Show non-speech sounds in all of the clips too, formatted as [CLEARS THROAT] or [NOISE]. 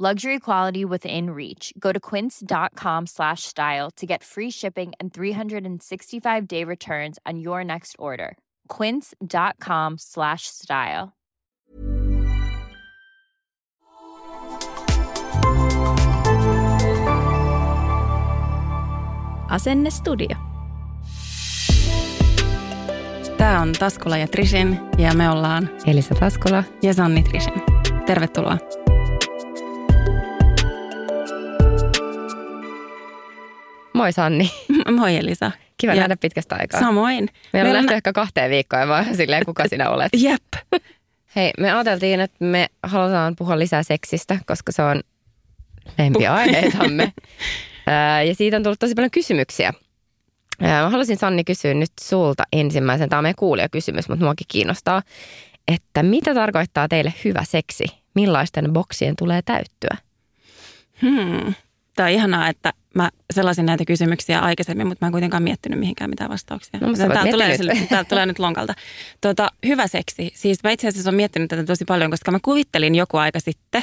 Luxury quality within reach. Go to quince.com slash style to get free shipping and 365 day returns on your next order. Quince.com slash style. Asennestudio. Tämä on Taskula ja Trisin ja me ollaan Elisa Taskula. ja Sanni Trisin. Tervetuloa. Moi Sanni. [LAUGHS] Moi Elisa. Kiva Ja nähdä pitkästä aikaa. Samoin. Me Meillä on- nähty ehkä kahteen viikkoon vaan [LAUGHS] silleen, kuka sinä olet. [LAUGHS] Jep. Hei, me ajateltiin, että me halutaan puhua lisää seksistä, koska se on lempiaiheitamme. Ja siitä on tullut tosi paljon kysymyksiä. Mä haluaisin Sanni kysyä nyt sulta ensimmäisen. Tämä on meidän kuulijakysymys, mutta muakin kiinnostaa. Että mitä tarkoittaa teille hyvä seksi? Millaisten boksien tulee täyttyä? Hmm. Tämä on ihanaa, että mä sellaisin näitä kysymyksiä aikaisemmin, mutta mä en kuitenkaan miettinyt mihinkään mitään vastauksia. No, Tää tulee, tää [LAUGHS] tulee nyt lonkalta. Tuota, hyvä seksi. Siis mä itse asiassa olen miettinyt tätä tosi paljon, koska mä kuvittelin joku aika sitten,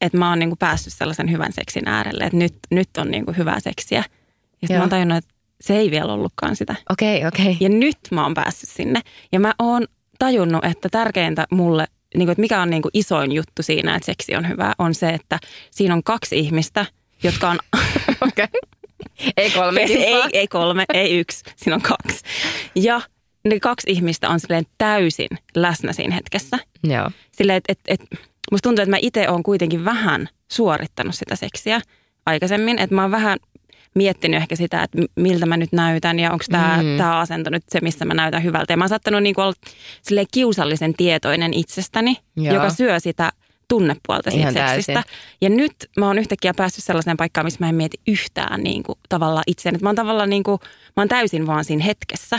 että mä oon niinku päässyt sellaisen hyvän seksin äärelle, että nyt, nyt on niinku hyvää seksiä. Ja sitten mä oon tajunnut, että se ei vielä ollutkaan sitä. Okei, okay, okei. Okay. Ja nyt mä oon päässyt sinne. Ja mä oon tajunnut, että tärkeintä mulle, niin kuin, että mikä on niin kuin isoin juttu siinä, että seksi on hyvä, on se, että siinä on kaksi ihmistä, jotka on... [LAUGHS] Okay. Ei kolme ei, ei kolme, ei yksi, siinä on kaksi. Ja ne kaksi ihmistä on silleen täysin läsnä siinä hetkessä. Joo. Silleen, että et, et, musta tuntuu, että mä itse oon kuitenkin vähän suorittanut sitä seksiä aikaisemmin. Että mä oon vähän miettinyt ehkä sitä, että miltä mä nyt näytän ja onko tämä Mm. tää asento nyt se, missä mä näytän hyvältä. Ja mä oon saattanut niinku olla kiusallisen tietoinen itsestäni, Joo. joka syö sitä tunnepuolta siitä Ihan seksistä. täysin. Ja nyt mä oon yhtäkkiä päässyt sellaiseen paikkaan, missä mä en mieti yhtään niin kuin, tavallaan itseäni. Mä oon tavallaan niin kuin, mä oon täysin vaan siinä hetkessä.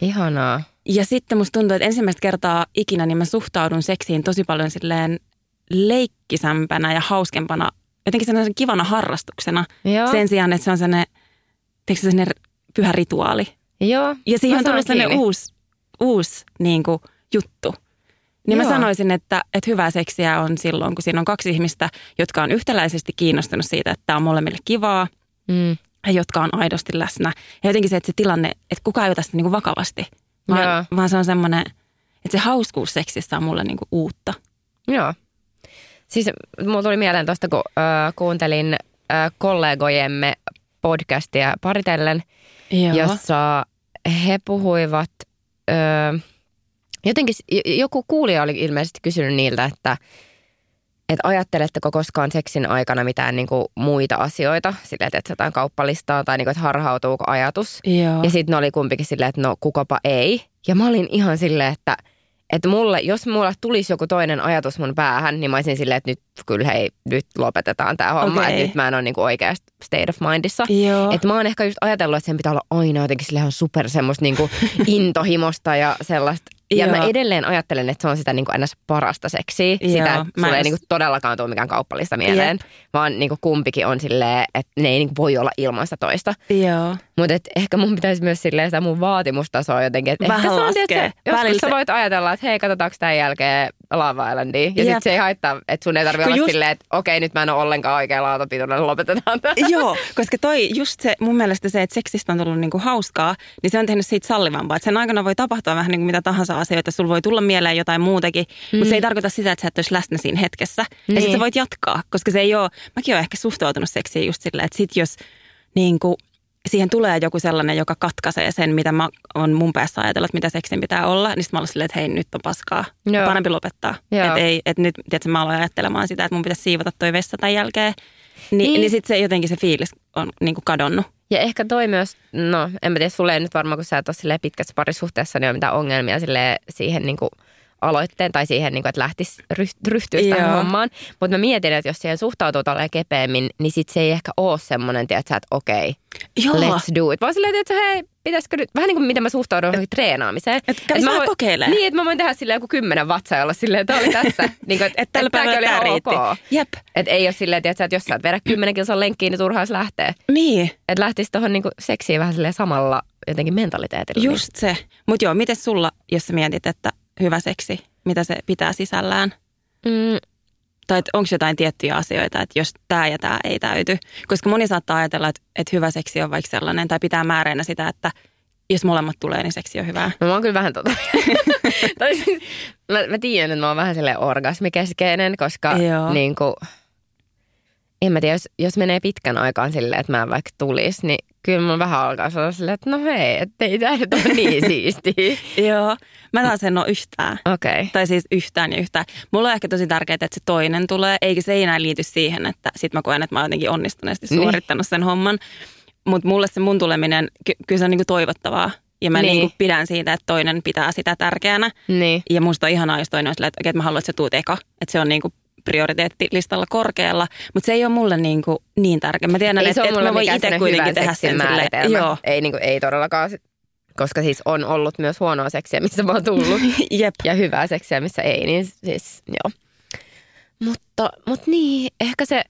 Ihanaa. Ja sitten musta tuntuu, että ensimmäistä kertaa ikinä niin mä suhtaudun seksiin tosi paljon silleen leikkisämpänä ja hauskempana, jotenkin sellaisen kivana harrastuksena. Joo. Sen sijaan, että se on sellainen, tiedätkö, sellainen pyhä rituaali. Joo. Ja siihen on tullut sellainen uusi, uusi niin kuin, juttu. Niin Joo. mä sanoisin, että, että hyvää seksiä on silloin, kun siinä on kaksi ihmistä, jotka on yhtäläisesti kiinnostunut siitä, että tämä on molemmille kivaa Mm. ja jotka on aidosti läsnä. Ja jotenkin se, että se tilanne, että kukaan ei ota sitä niin kuin vakavasti, Joo. vaan, vaan se on semmoinen, että se hauskuus seksissä on mulle niin kuin uutta. Joo. Siis mulla tuli mieleen tuosta, kun äh, kuuntelin äh, kollegojemme podcastia paritellen, Joo. jossa he puhuivat, äh, jotenkin joku kuulija oli ilmeisesti kysynyt niiltä, että että ajatteletteko koskaan seksin aikana mitään niinku muita asioita, silleen, että jotain kauppalistaa tai niinku, että harhautuuko ajatus. Joo. Ja sitten ne oli kumpikin silleen, että no kukapa ei. Ja mä olin ihan silleen, että, että mulle, jos mulla tulisi joku toinen ajatus mun päähän, niin mä olisin silleen, että nyt kyllä hei, nyt lopetetaan tämä homma. Okei. Että nyt mä en ole niinku oikeasti state of mindissa. Joo. Että mä oon ehkä just ajatellut, että sen pitää olla aina jotenkin silleen super semmoista niinku [LAUGHS] intohimosta ja sellaista. Ja mä Joo. edelleen ajattelen, että se on sitä niinku ns. parasta seksiä. Joo, Sitä, mä että sulle ei just- niinku todellakaan tule mikään kauppalista mieleen. Vaan niinku kumpikin on silleen, että ne ei niinku voi olla ilman sitä toista. Joo. Mutta ehkä mun pitäisi myös silleen sitä mun vaatimustasoa jotenkin. Et Vähän ehkä se on, Välillä joskus sä voit ajatella, että hei, katsotaanko tämän jälkeen Lava Islandia. Ja sitten se ei haittaa, että sun ei tarvitse olla just- silleen, että okei, nyt mä en ole ollenkaan oikein laatapituudella, lopetetaan tämä. [LAUGHS] Joo, koska toi just se, mun mielestä se, että seksistä on tullut niinku hauskaa, niin se on tehnyt siitä sallivampaa. Että sen aikana voi tapahtua vähän niin kuin mitä tahansa asioita. Sulla voi tulla mieleen jotain muutakin, mm. mutta se ei tarkoita sitä, että sä et olisi läsnä siinä hetkessä. Ja Niin. sitten sä voit jatkaa, koska se ei ole, mäkin olen ehkä suhtautunut seksiin just silleen, että sit jos niin kuin, siihen tulee joku sellainen, joka katkaisee sen, mitä mä oon mun päässä ajatellut, mitä seksin pitää olla, niin sitten mä olen silleen, että hei, nyt on paskaa. Joo. Parempi lopettaa. Että ei, et nyt, tiedätkö, mä aloin ajattelemaan sitä, että mun pitäisi siivota toi vessa tämän jälkeen. Ni, Niin. niin, sitten se jotenkin se fiilis on niin kuin kadonnut. Ja ehkä toi myös, no en mä tiedä, sulle ei nyt varmaan, kun sä et ole pitkässä parisuhteessa, niin on mitään ongelmia siihen niin kuin aloitteen tai siihen, niin kuin, että lähtisi ryht- ryhtyä tähän Joo. hommaan. Mutta mä mietin, että jos siihen suhtautuu tolleen kepeämmin, niin sit se ei ehkä ole semmoinen, tiedätkö, että okei, Joo. let's do it. Vaan silleen, että hei, pitäisikö nyt, vähän niin kuin miten mä suhtaudun johonkin treenaamiseen. et kävis mä voin- kokeilee. Niin, että mä voin tehdä silleen joku kymmenen vatsaa ja olla silleen, että oli tässä. [LAUGHS] niin kuin, että, Että tällä tääkin päivällä oli tämä riitti. ok. Jep. Että ei ole silleen, tiedätkö, että jos sä et vedä kymmenen kilsan lenkkiin, niin turhaa lähtee. Niin, Että lähtisi tuohon niinku seksiin vähän silleen samalla jotenkin mentaliteetillä. just se. Mutta joo, miten sulla, jos sä mietit, että hyvä seksi, mitä se pitää sisällään? Niin, mm, Tai onko jotain tiettyjä asioita, että jos tämä ja tämä ei täyty. Koska moni saattaa ajatella, että, että hyvä seksi on vaikka sellainen, tai pitää määränä sitä, että jos molemmat tulee, niin seksi on hyvää. no mä oon kyllä vähän tota. [LAUGHS] tai siis, mä, mä tiedän, että mä oon vähän silleen orgasmikeskeinen, koska Joo. niinku, en mä tiedä, jos, jos menee pitkän aikaan silleen, että mä en vaikka tulisi, niin kyllä mun vähän alkaa olla silleen, että no hei, että ei tää nyt ole niin [LAUGHS] siistiä. Joo, mä taas en ole yhtään. Okei. Okay. Tai siis yhtään ja yhtään. Mulla on ehkä tosi tärkeää, että se toinen tulee, eikä se ei enää liity siihen, että sit mä koen, että mä oon jotenkin onnistuneesti Niin. suorittanut sen homman. Mutta mulle se mun tuleminen, ky- kyllä se on niinku toivottavaa. Ja mä Niin. niinku pidän siitä, että toinen pitää sitä tärkeänä. Niin. Ja musta on ihanaa, jos toinen on että, okei, että mä haluan, että sä tuut eka. Että se on niinku prioriteettilistalla korkealla. Mutta se ei ole mulle niinku niin tärkeä. Mä tiedän, että, että mä voin itse kuitenkin tehdä sen silleen. Joo, Ei, niin kuin, ei todellakaan. Koska siis on ollut myös huonoa seksiä, missä mä oon tullut. [LAUGHS] jep. ja hyvää seksiä, missä ei, niin siis joo. Mutta, mutta niin, ehkä se,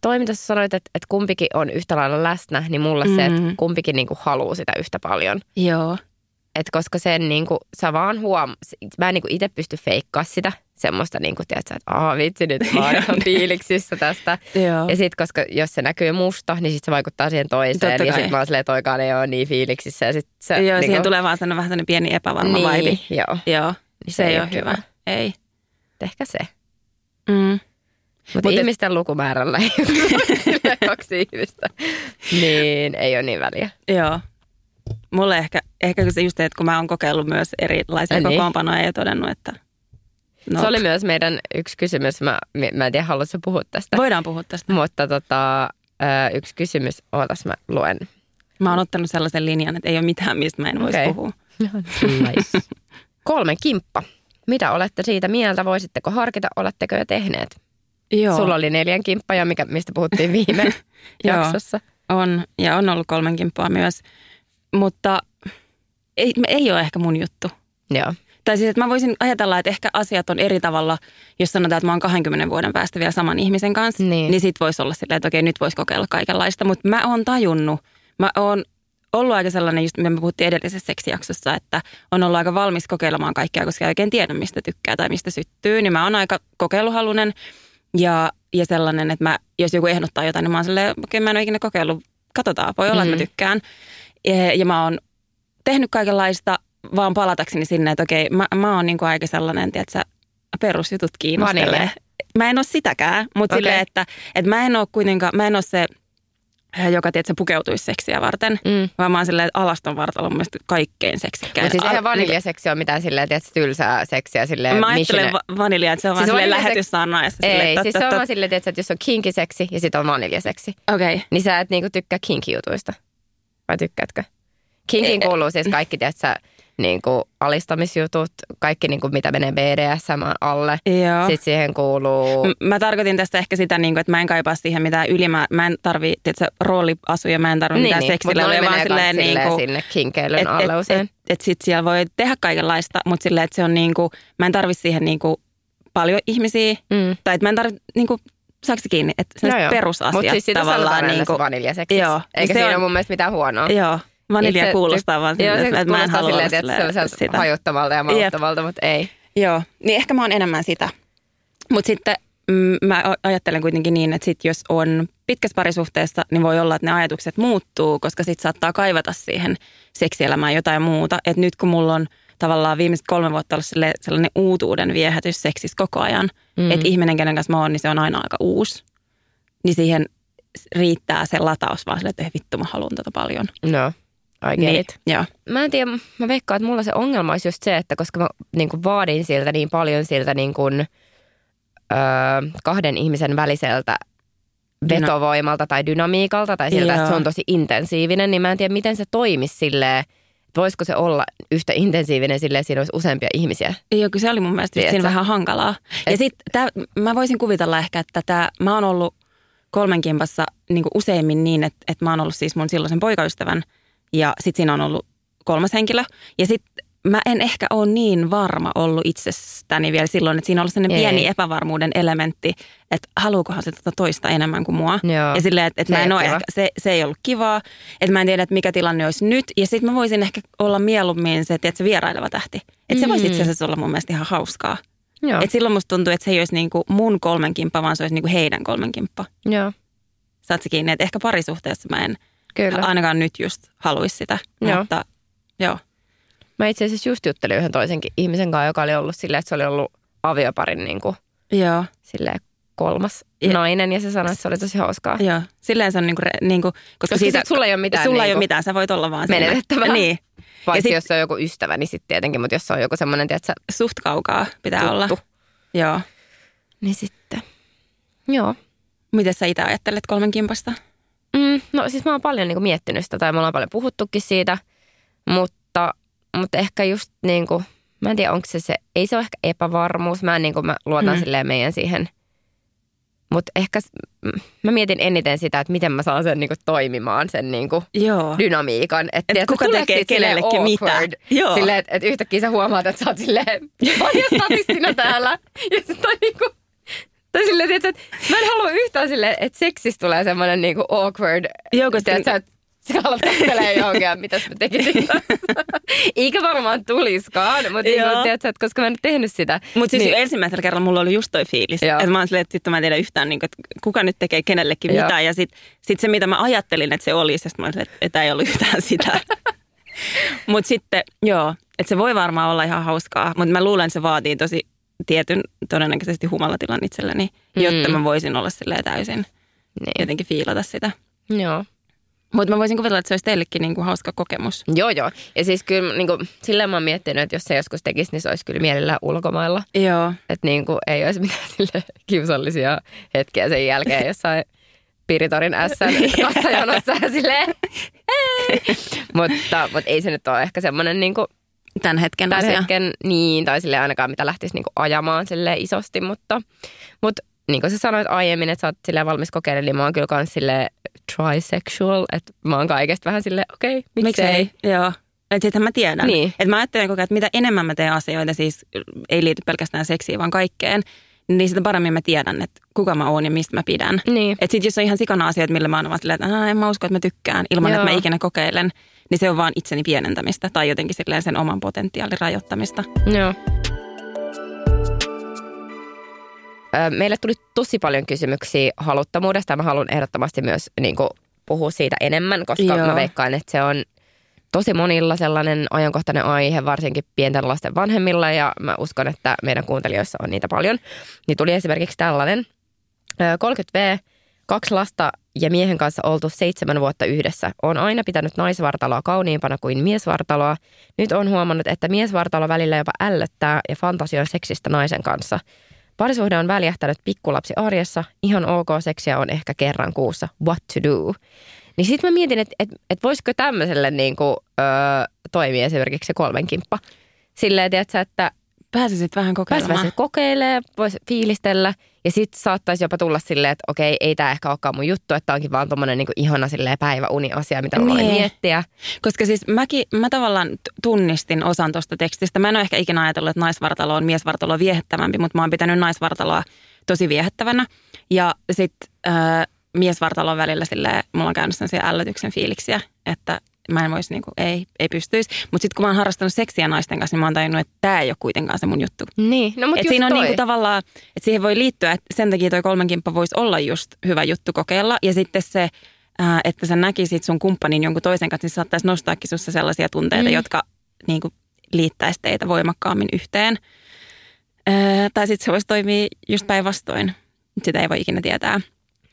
toi mitä sä sanoit, että, että kumpikin on yhtä lailla läsnä, niin mulle mm. se, että Mm. kumpikin niinku haluaa sitä yhtä paljon. Joo. Et koska sen niinku, sä vaan huom... Mä en niinku itse pysty feikkaa sitä semmoista, niinku, tiedätkö, että aah vitsi nyt mä oon ihan [LAUGHS] fiiliksissä tästä. Ja sitten koska jos se näkyy musta, niin sit se vaikuttaa siihen toiseen. Totta ja sitten mä oon silleen, toikaan ei ole niin fiiliksissä. Ja sit se, Joo, niinku, siihen tulee vaan sellainen vähän sellainen pieni epävarma niin, vaivi. Joo, Joo, Niin se, ei ole hyvä. Ei. ehkä se. Mm. Mutta Mut et- ihmisten lukumäärällä ei ole [LAUGHS] kaksi ihmistä. Niin, ei ole niin väliä. Joo. Mulle ehkä, ehkä se just, että kun mä oon kokeillut myös erilaisia Ai niin. kokoonpanoja ja todennut, että no, Se oli myös meidän yksi kysymys. Mä, mä en tiedä, haluatko puhua tästä. voidaan puhua tästä. Mutta tota, yksi kysymys, ootas mä luen. Mä oon ottanut sellaisen linjan, että ei ole mitään, mistä mä en voisi Okei. puhua. [LAUGHS] nice. Kolmen kimppa. Mitä olette siitä mieltä? Voisitteko harkita? Oletteko jo tehneet? Joo, Sulla oli neljän kimppa ja mikä, mistä puhuttiin viime [LAUGHS] Joo. jaksossa. on. Ja on ollut kolmen kimppaa myös. Mutta ei, ei ole ehkä mun juttu. Joo. Tai siis, että mä voisin ajatella, että ehkä asiat on eri tavalla, jos sanotaan, että mä oon 20 vuoden päästä vielä saman ihmisen kanssa, Niin. niin, sit voisi olla silleen, että okei, nyt voisi kokeilla kaikenlaista. Mutta mä oon tajunnut, mä oon ollut aika sellainen, just mitä me puhuttiin edellisessä seksijaksossa, että on ollut aika valmis kokeilemaan kaikkea, koska ei oikein tiedä, mistä tykkää tai mistä syttyy. Niin mä oon aika kokeiluhalunen ja, ja sellainen, että mä, jos joku ehdottaa jotain, niin mä oon silleen, okei, mä en ole ikinä kokeillut, katsotaan, voi olla, mm. että mä tykkään. Ja, ja mä oon tehnyt kaikenlaista vaan palatakseni sinne, että okei, mä, mä oon niinku aika sellainen, tiedätkö, perusjutut kiinnostelee. Vanilja. Mä en ole sitäkään, mutta okay. silleen, että, että mä en ole kuitenkaan, mä en ole se, äh, joka tiedätkö, pukeutuisi seksiä varten, Mm. vaan mä oon silleen, että alaston vartalo on kaikkein seksikkäin. Mutta siis eihän Al- vaniljaseksi ole mitään silleen, tiedätkö, tylsää seksiä silleen Mä ajattelen va- vaniljaa, että se on Siis siis vaan silleen vaniljaseks-. Ei, siis se on vaan silleen, tiedätkö, että jos on kinkiseksi ja sitten on vaniljaseksi, Okei. Okay. niin sä et niinku tykkää kinkijutuista. Vai tykkäätkö? Kinkiin Ei- kuuluu siis kaikki, tiedätkö, niinku alistamisjutut, kaikki niinku, mitä menee BDSM alle. Joo. Sitten siihen kuuluu... M- Mä tarkoitin tästä ehkä sitä, niin kuin, että mä en kaipaa siihen mitään ylimää. Mä en tarvi, tiedätkö, rooliasuja, mä en tarvi niin, mitään niin. seksillä, Mutta vaan silleen niin kuin, sinne kinkeilyn et, alle et, usein. et, et sit siellä voi tehdä kaikenlaista, mutta silleen, että se on niin kuin, mä en tarvi siihen niin kuin paljon ihmisiä, Mm. tai että mä en tarvi, niin kuin, saako kiinni, että se joo. perusasiat Mutta siis sitä tavallaan niin niin kuin, vaniljaseksi. Joo. Eikä Se siinä on- ole mun mielestä mitään huonoa. joo, vanilja Itse kuulostaa vaan silleen, se että mä en halua olla silleen, että silleen, se sitä. hajuttavalta ja mauttavalta, mutta ei. Joo, niin ehkä mä oon enemmän sitä. Mutta sitten mm, mä ajattelen kuitenkin niin, että sit jos on pitkässä parisuhteessa, niin voi olla, että ne ajatukset muuttuu, koska sitten saattaa kaivata siihen seksielämään jotain muuta. Et nyt kun mulla on tavallaan viimeiset kolme vuotta ollut sellainen uutuuden viehätys seksissä koko ajan, Mm. että ihminen, kenen kanssa mä oon, niin se on aina aika uusi. Niin siihen riittää se lataus vaan sille, että vittu mä haluan tätä paljon. No, I get Niin, it. joo. Mä en tiedä, mä veikkaan, että mulla se ongelma olisi just se, että koska mä niin kuin vaadin siltä niin paljon siltä niin kuin, öö, kahden ihmisen väliseltä vetovoimalta tai dynamiikalta tai siltä, että se Joo. on tosi intensiivinen, niin mä en tiedä, miten se toimisi silleen, voisiko se olla yhtä intensiivinen silleen, että siinä olisi useampia ihmisiä. Joo, kyllä se oli mun mielestä siinä vähän hankalaa. Ja Et- sitten mä voisin kuvitella ehkä, että tää, mä oon ollut kolmen kimpassa niin useimmin niin, että, että mä oon ollut siis mun silloisen poikaystävän ja sitten siinä on ollut kolmas henkilö. Ja sitten mä en ehkä ole niin varma ollut itsestäni vielä silloin, että siinä on ollut sellainen Ei. pieni epävarmuuden elementti, että haluukohan se tätä toista enemmän kuin mua. Joo. Ja silleen, että, että Se mä en ole ehkä, se, se ei ollut kivaa, että mä en tiedä, että mikä tilanne olisi nyt. Ja sitten mä voisin ehkä olla mieluummin se, että se vieraileva tähti. Että se voisi Mm. itse asiassa olla mun mielestä ihan hauskaa. Joo, Et silloin musta tuntuu, että se ei olisi niinku mun kolmen kimppa, vaan se olisi niinku heidän kolmen kimppa. joo Saat se kiinni, että ehkä parisuhteessa mä en kyllä. ainakaan nyt just haluaisi sitä. Joo. Mutta joo. Mä itse asiassa just juttelin yhden toisenkin ihmisen kanssa, joka oli ollut silleen, että se oli ollut avioparin niin kuin, Joo, silleen kolmas Ja- nainen ja se sanoi, että se oli tosi hauskaa. joo. Silleen se on niinku, niinku koska, Koska siitä, sulla ei ole mitään, sulla ei niinku ole mitään, sä voit olla vaan siinä. menetettävää. [LAUGHS] Niin, Paitsi Ja sit- jos se on joku ystävä, niin sitten tietenkin, mutta jos se on joku semmoinen, tiedätkö, suht kaukaa pitää tuttu, olla. Joo. niin sitten, joo. Miten sä itse ajattelet kolmen kimpasta? Mm, no siis mä oon paljon niin kuin, miettinyt sitä tai me ollaan paljon puhuttukin siitä, mutta, mutta ehkä just niin kuin, mä en tiedä onko se se, ei se ole ehkä epävarmuus, mä, en, niin kuin, mä luotan Mm. silleen meidän siihen, mutta ehkä mä mietin eniten sitä, että miten mä saan sen niin kuin, toimimaan, sen niin kuin, Joo. dynamiikan. Että Et tiedätkö, kuka tekee kenellekin mitä. Joo. Silleen, että, että yhtäkkiä sä huomaat, että sä oot silleen, mä oon statistina täällä. [LAUGHS] Ja sit toi niinku, tai silleen, tiedätkö, että mä en halua yhtään silleen, että seksistä tulee semmoinen niinku awkward. Joo, koska- tiedätkö, että sä alat kattelee johonkin, että mitäs mä tekisin. Eikä varmaan tuliskaan, mutta Joo. tiedätkö, että koska mä en tehnyt sitä. Mutta siis niin, niin. ensimmäisellä kerralla mulla oli just toi fiilis. Joo. Että mä oon silleen, että sitten mä en tiedä yhtään, niin kuin, että kuka nyt tekee kenellekin Joo. mitä. Ja sitten sit se, mitä mä ajattelin, että se olisi, ja sit mä olin, että, että ei ollut yhtään sitä. [LAUGHS] Mutta sitten, joo, että se voi varmaan olla ihan hauskaa. Mutta mä luulen, että se vaatii tosi tietyn todennäköisesti humalatilan itselleni, jotta Mm. mä voisin olla silleen täysin niin. jotenkin fiilata sitä. Joo. Mutta mä voisin kuvitella, että se olisi teillekin niin kuin hauska kokemus. Joo, joo. Ja siis kyllä niin kuin, silleen mä oon miettinyt, että jos se joskus tekisi, niin se olisi kyllä mielellään ulkomailla. Joo. Että niin kuin ei olisi mitään [LAUGHS] sille kiusallisia hetkiä sen jälkeen jossain Piritorin S [LAUGHS] kassajonossa ja silleen, mutta, mutta ei se nyt ole ehkä semmoinen niin kuin Tämän hetken tämän asia. hetken, niin, tai sille ainakaan mitä lähtisi niin kuin ajamaan sille isosti, mutta, mutta niin kuin sä sanoit aiemmin, että sä oot silleen valmis kokeilemaan, niin mä oon kyllä kans sille trisexual, että mä oon kaikesta vähän silleen, okei, okay, miksei. Joo. Että sitähän mä tiedän. Niin. Että mä ajattelen koko ajan, että mitä enemmän mä teen asioita, siis ei liity pelkästään seksiin, vaan kaikkeen, niin sitä paremmin mä tiedän, että kuka mä oon ja mistä mä pidän. Niin. Että sit jos on ihan sikana asioita, millä mä oon vaan silleen, että "Aa, en mä usko, että mä tykkään, ilman Joo. että mä ikinä kokeilen, niin se on vaan itseni pienentämistä tai jotenkin silleen sen oman potentiaalin rajoittamista. Joo. Meille tuli tosi paljon kysymyksiä haluttomuudesta ja mä haluan ehdottomasti myös niin kuin, puhua siitä enemmän, koska Joo. Mä veikkaan, että se on tosi monilla sellainen ajankohtainen aihe, varsinkin pienten lasten vanhemmilla ja mä uskon, että meidän kuuntelijoissa on niitä paljon. Niin tuli esimerkiksi tällainen. Ö, 30V, kaksi lasta ja miehen kanssa oltu seitsemän vuotta yhdessä. On aina pitänyt naisvartaloa kauniimpana kuin miesvartaloa. Nyt on huomannut, että miesvartalo välillä jopa ällöttää ja fantasioi seksistä naisen kanssa. Parisuhde on väljähtänyt pikkulapsi arjessa. Ihan ok seksiä on ehkä kerran kuussa. What to do? Niin sitten mä mietin, että et, et voisiko tämmöiselle niinku, öö, toimia esimerkiksi se kolmenkimppa. Silleen, tiedätkö, että Pääsisit vähän kokeilemaan. Pääsisi kokeilemaan, voisi fiilistellä ja sitten saattaisi jopa tulla silleen, että okei, ei tämä ehkä olekaan mun juttu, että onkin vaan tommonen niinku ihana silleen päiväuni-asia, mitä Niin. miettiä. Koska siis mäkin, mä tavallaan tunnistin osan tuosta tekstistä. Mä en ole ehkä ikinä ajatellut, että naisvartalo on miesvartaloa viehättävämpi, mutta mä oon pitänyt naisvartaloa tosi viehättävänä. Ja sitten äh, miesvartalon välillä silleen, mulla on käynyt sellaisia ällötyksen fiiliksiä, että mä en voisi niinku, ei, ei pystyisi. Mutta sitten kun mä oon harrastanut seksiä naisten kanssa, niin mä oon tajunnut, että tämä ei ole kuitenkaan se mun juttu. Niin, no mutta siinä on toi. niinku tavallaan, että siihen voi liittyä, että sen takia toi kolmenkimppa voisi olla just hyvä juttu kokeilla. Ja sitten se, ää, että sä näkisit sun kumppanin jonkun toisen kanssa, niin saattaisi nostaakin sussa sellaisia tunteita, Mm. jotka niinku liittäisi teitä voimakkaammin yhteen. Ää, tai sitten se voisi toimia just päinvastoin. Sitä ei voi ikinä tietää.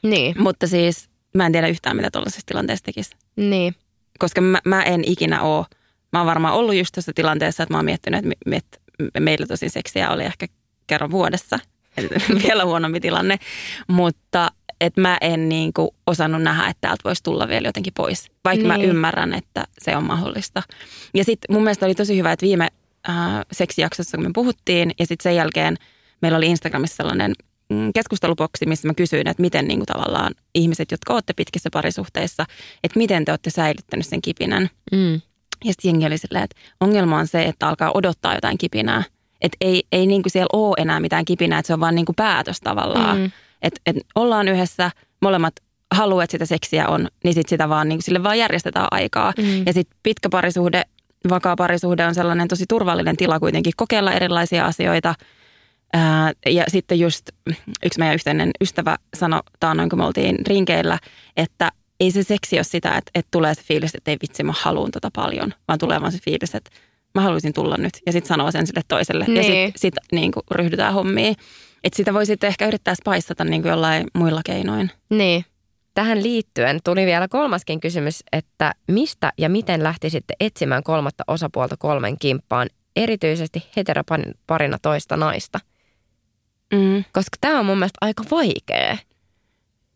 Niin, Mutta siis mä en tiedä yhtään, mitä tuollaisessa tilanteessa tekisi. Niin. Koska mä, mä en ikinä ole, mä oon varmaan ollut just tässä tilanteessa, että mä oon miettinyt, että, me, että meillä tosi seksiä oli ehkä kerran vuodessa. [LAUGHS] vielä huonompi tilanne, mutta että mä en niin kuin osannut nähdä, että täältä voisi tulla vielä jotenkin pois, vaikka niin. mä ymmärrän, että se on mahdollista. Ja sitten mun mielestä oli tosi hyvä, että viime äh, seksijaksossa, kun me puhuttiin, ja sitten sen jälkeen meillä oli Instagramissa sellainen keskusteluboksi, missä mä kysyin, että miten niin kuin tavallaan ihmiset, jotka olette pitkissä parisuhteissa, että miten te olette säilyttänyt sen kipinän. Mm. Ja sitten jengi oli silleen, että ongelma on se, että alkaa odottaa jotain kipinää. Että ei, ei niin kuin siellä ole enää mitään kipinää, että se on vaan niin kuin päätös tavallaan. Mm. Että et ollaan yhdessä, molemmat haluaa, että sitä seksiä on, niin sit sitä vaan, niin sille vaan järjestetään aikaa. Mm. Ja sitten pitkä parisuhde, vakaa parisuhde on sellainen tosi turvallinen tila kuitenkin kokeilla erilaisia asioita. Ää, ja sitten just yksi meidän yhteinen ystävä sanoi taannoin, kun me oltiin rinkeillä, että ei se seksi ole sitä, että, että tulee se fiilis, että ei vitsi, mä haluan tota paljon, vaan tulee vaan se fiilis, että mä haluaisin tulla nyt. Ja sitten sanoo sen sille toiselle. Niin. Ja sitten sit, niin ryhdytään hommiin. Että sitä voisi ehkä yrittää spaissata niin kuin jollain muilla keinoin. Niin. Tähän liittyen tuli vielä kolmaskin kysymys, että mistä ja miten lähtisitte etsimään kolmatta osapuolta kolmen kimppaan, erityisesti heteroparina toista naista? Mm. Koska tämä on mun mielestä aika vaikea.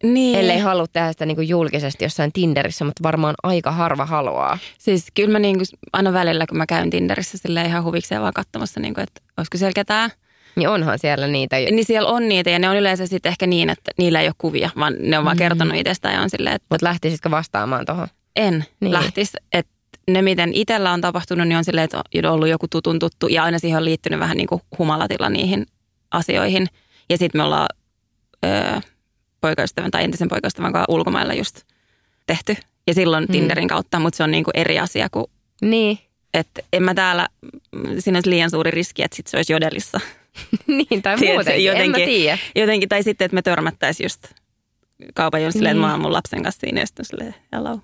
Niin. Ellei halua tehdä sitä niinku julkisesti jossain Tinderissä, mutta varmaan aika harva haluaa. Siis kyllä mä niinku aina välillä, kun mä käyn Tinderissä sille ihan huvikseen vaan katsomassa, niinku, että olisiko siellä ketään. Niin onhan siellä niitä. Niin siellä on niitä ja ne on yleensä sitten ehkä niin, että niillä ei ole kuvia, vaan ne on vaan mm. kertonut itsestä ja on silleen, että... Mutta lähtisitkö vastaamaan tuohon? En niin. lähtisi. Että ne, miten itsellä on tapahtunut, niin on silleen, että on ollut joku tutun tuttu ja aina siihen on liittynyt vähän niin kuin humalatila niihin asioihin. Ja sitten me ollaan öö, poikaystävän tai entisen poikaystävän kanssa ulkomailla just tehty. Ja silloin mm. Tinderin kautta, mutta se on niin kuin eri asia kuin... Niin. Että en mä täällä, siinä olisi liian suuri riski, että sit se olisi jodelissa. [LAUGHS] niin, tai muutenkin, jotenkin, en mä tiedä. Jotenkin, tai sitten, että me törmättäisiin just kaupan just silleen, niin. että mä oon mun lapsen kanssa siinä ja sitten silleen, hello.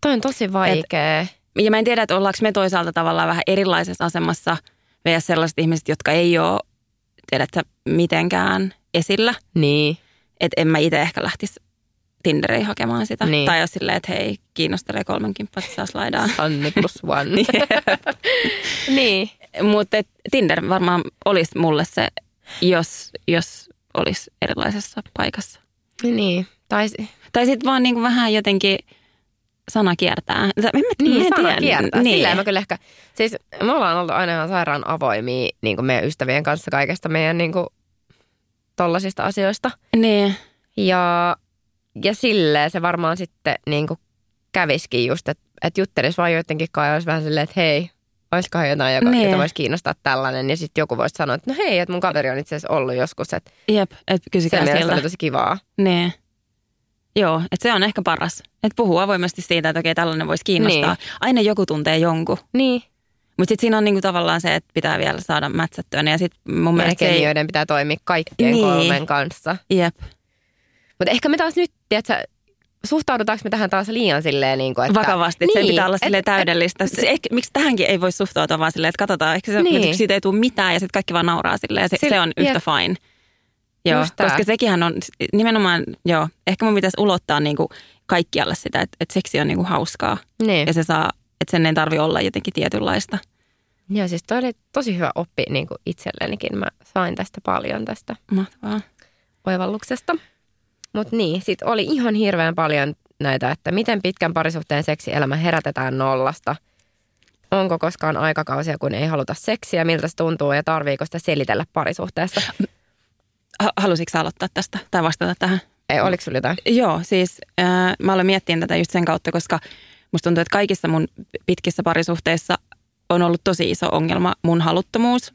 Toi on tosi vaikea. Et, ja mä en tiedä, että ollaanko me toisaalta tavallaan vähän erilaisessa asemassa vielä sellaiset ihmiset, jotka ei ole, tiedätkö, mitenkään esillä. Niin. Että en mä itse ehkä lähtisi Tinderiin hakemaan sitä. Niin. Tai jos silleen, että hei, kiinnostelee kolmen kimppat, saa slaidaan. [LAUGHS] Sanni plus one. [LAUGHS] niin. Mutta Tinder varmaan olisi mulle se, jos, jos olisi erilaisessa paikassa. Niin. Tai, tai sitten vaan niinku vähän jotenkin sana kiertää. En mä, niin, mä sana tiedä. kiertää. Niin. Silleen mä kyllä ehkä, siis me ollaan oltu aina ihan sairaan avoimia niin kuin meidän ystävien kanssa kaikesta meidän niin kuin, tollasista asioista. Niin. Ja, ja silleen se varmaan sitten niin kuin käviskin just, että, että juttelisi vaan joidenkin kanssa olisi vähän silleen, että hei, olisikohan jotain, joka, niin. jota voisi kiinnostaa tällainen. Ja sitten joku voisi sanoa, että no hei, että mun kaveri on itse asiassa ollut joskus. Että Jep, että kysykää. Se oli tosi kivaa. Niin. Joo, että se on ehkä paras. Että puhuu avoimesti siitä, että okei, tällainen voisi kiinnostaa. Niin. Aina joku tuntee jonkun. Niin. Mutta sitten siinä on niinku tavallaan se, että pitää vielä saada mätsättyä. Ja sitten mun mielestä ei... pitää toimia kaikkien niin. kolmen kanssa. Jep. Mutta ehkä me taas nyt, tiedätkö, suhtaudutaanko me tähän taas liian silleen, niin kuin, että... Vakavasti, että niin, se pitää olla silleen täydellistä. Et, ehkä, miksi tähänkin ei voi suhtautua vaan silleen, että katsotaan, ehkä se, niin. siitä ei tule mitään ja sitten kaikki vaan nauraa silleen. Se, se on yhtä jep. fine. Joo, koska sekinhän on nimenomaan, joo, ehkä mun pitäisi ulottaa niin kuin kaikkialle sitä, että, että seksi on niin kuin hauskaa. Niin. Ja se saa, että sen ei tarvi olla jotenkin tietynlaista. Joo, siis toi oli tosi hyvä oppi niin kuin itsellenikin. Mä sain tästä paljon tästä Mahtavaa. oivalluksesta. Mutta niin, sit oli ihan hirveän paljon näitä, että miten pitkän parisuhteen seksielämä herätetään nollasta. Onko koskaan aikakausia, kun ei haluta seksiä, miltä se tuntuu ja tarviiko sitä selitellä parisuhteessa? Halusitko aloittaa tästä tai vastata tähän? Ei, oliko sinulla jotain? Joo, siis äh, mä aloin miettiä tätä just sen kautta, koska musta tuntuu, että kaikissa mun pitkissä parisuhteissa on ollut tosi iso ongelma mun haluttomuus.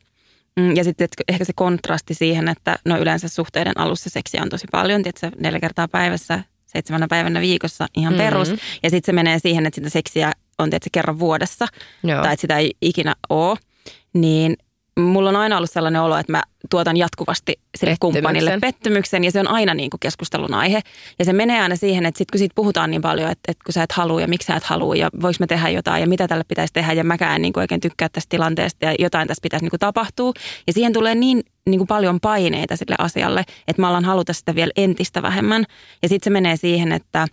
Mm, ja sitten ehkä se kontrasti siihen, että no yleensä suhteiden alussa seksiä on tosi paljon, tietysti neljä kertaa päivässä, seitsemänä päivänä viikossa, ihan mm-hmm. perus. Ja sitten se menee siihen, että sitä seksiä on tietysti kerran vuodessa, Joo. tai että sitä ei ikinä ole. Niin mulla on aina ollut sellainen olo, että mä tuotan jatkuvasti sille kumppanille pettymyksen ja se on aina niin kuin keskustelun aihe. Ja se menee aina siihen, että sit kun siitä puhutaan niin paljon, että, että kun sä et halua ja miksi sä et halua ja voiko me tehdä jotain ja mitä tälle pitäisi tehdä ja mäkään en niin kuin oikein tykkää tästä tilanteesta ja jotain tässä pitäisi niin kuin tapahtua. Ja siihen tulee niin, niin kuin paljon paineita sille asialle, että mä alan haluta sitä vielä entistä vähemmän. Ja sitten se menee siihen, että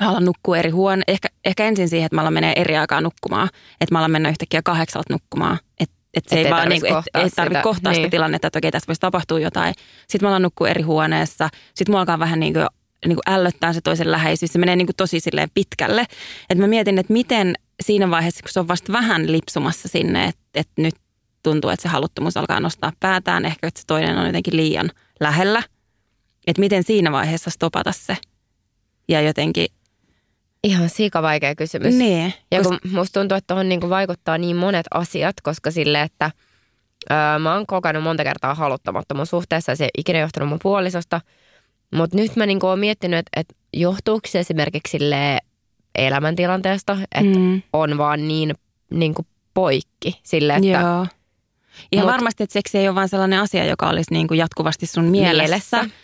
mä alan nukkua eri huone. Ehkä, ehkä ensin siihen, että mä alan menee eri aikaa nukkumaan. Että mä alan mennä yhtäkkiä kahdeksalta nukkumaan. Että et se Et ei, vaan tarvitse niinku, et, ei tarvitse sitä. kohtaa sitä Niin. tilannetta, että okei, tässä voisi tapahtua jotain. Sitten mä alan nukkua eri huoneessa. Sitten mua alkaa vähän niin kuin, niin kuin ällöttää se toisen läheisyys. Se menee niin kuin tosi silleen pitkälle. Että mä mietin, että miten siinä vaiheessa, kun se on vasta vähän lipsumassa sinne, että, että nyt tuntuu, että se haluttomuus alkaa nostaa päätään. Ehkä, että se toinen on jotenkin liian lähellä. Että miten siinä vaiheessa stopata se. Ja jotenkin, Ihan siika vaikea kysymys. niin. Ja koska- kun musta tuntuu, että tuohon niinku vaikuttaa niin monet asiat, koska sille, että öö, mä oon kokenut monta kertaa haluttomattomuus suhteessa ja se ei ikinä johtunut mun puolisosta. Mutta nyt mä niinku oon miettinyt, että, että johtuuko se esimerkiksi sille elämäntilanteesta, että Mm. on vaan niin niinku poikki sille, että Joo. Ihan Mut- varmasti, että seksi ei ole vaan sellainen asia, joka olisi niin kuin jatkuvasti sun mielessä. Mielessä.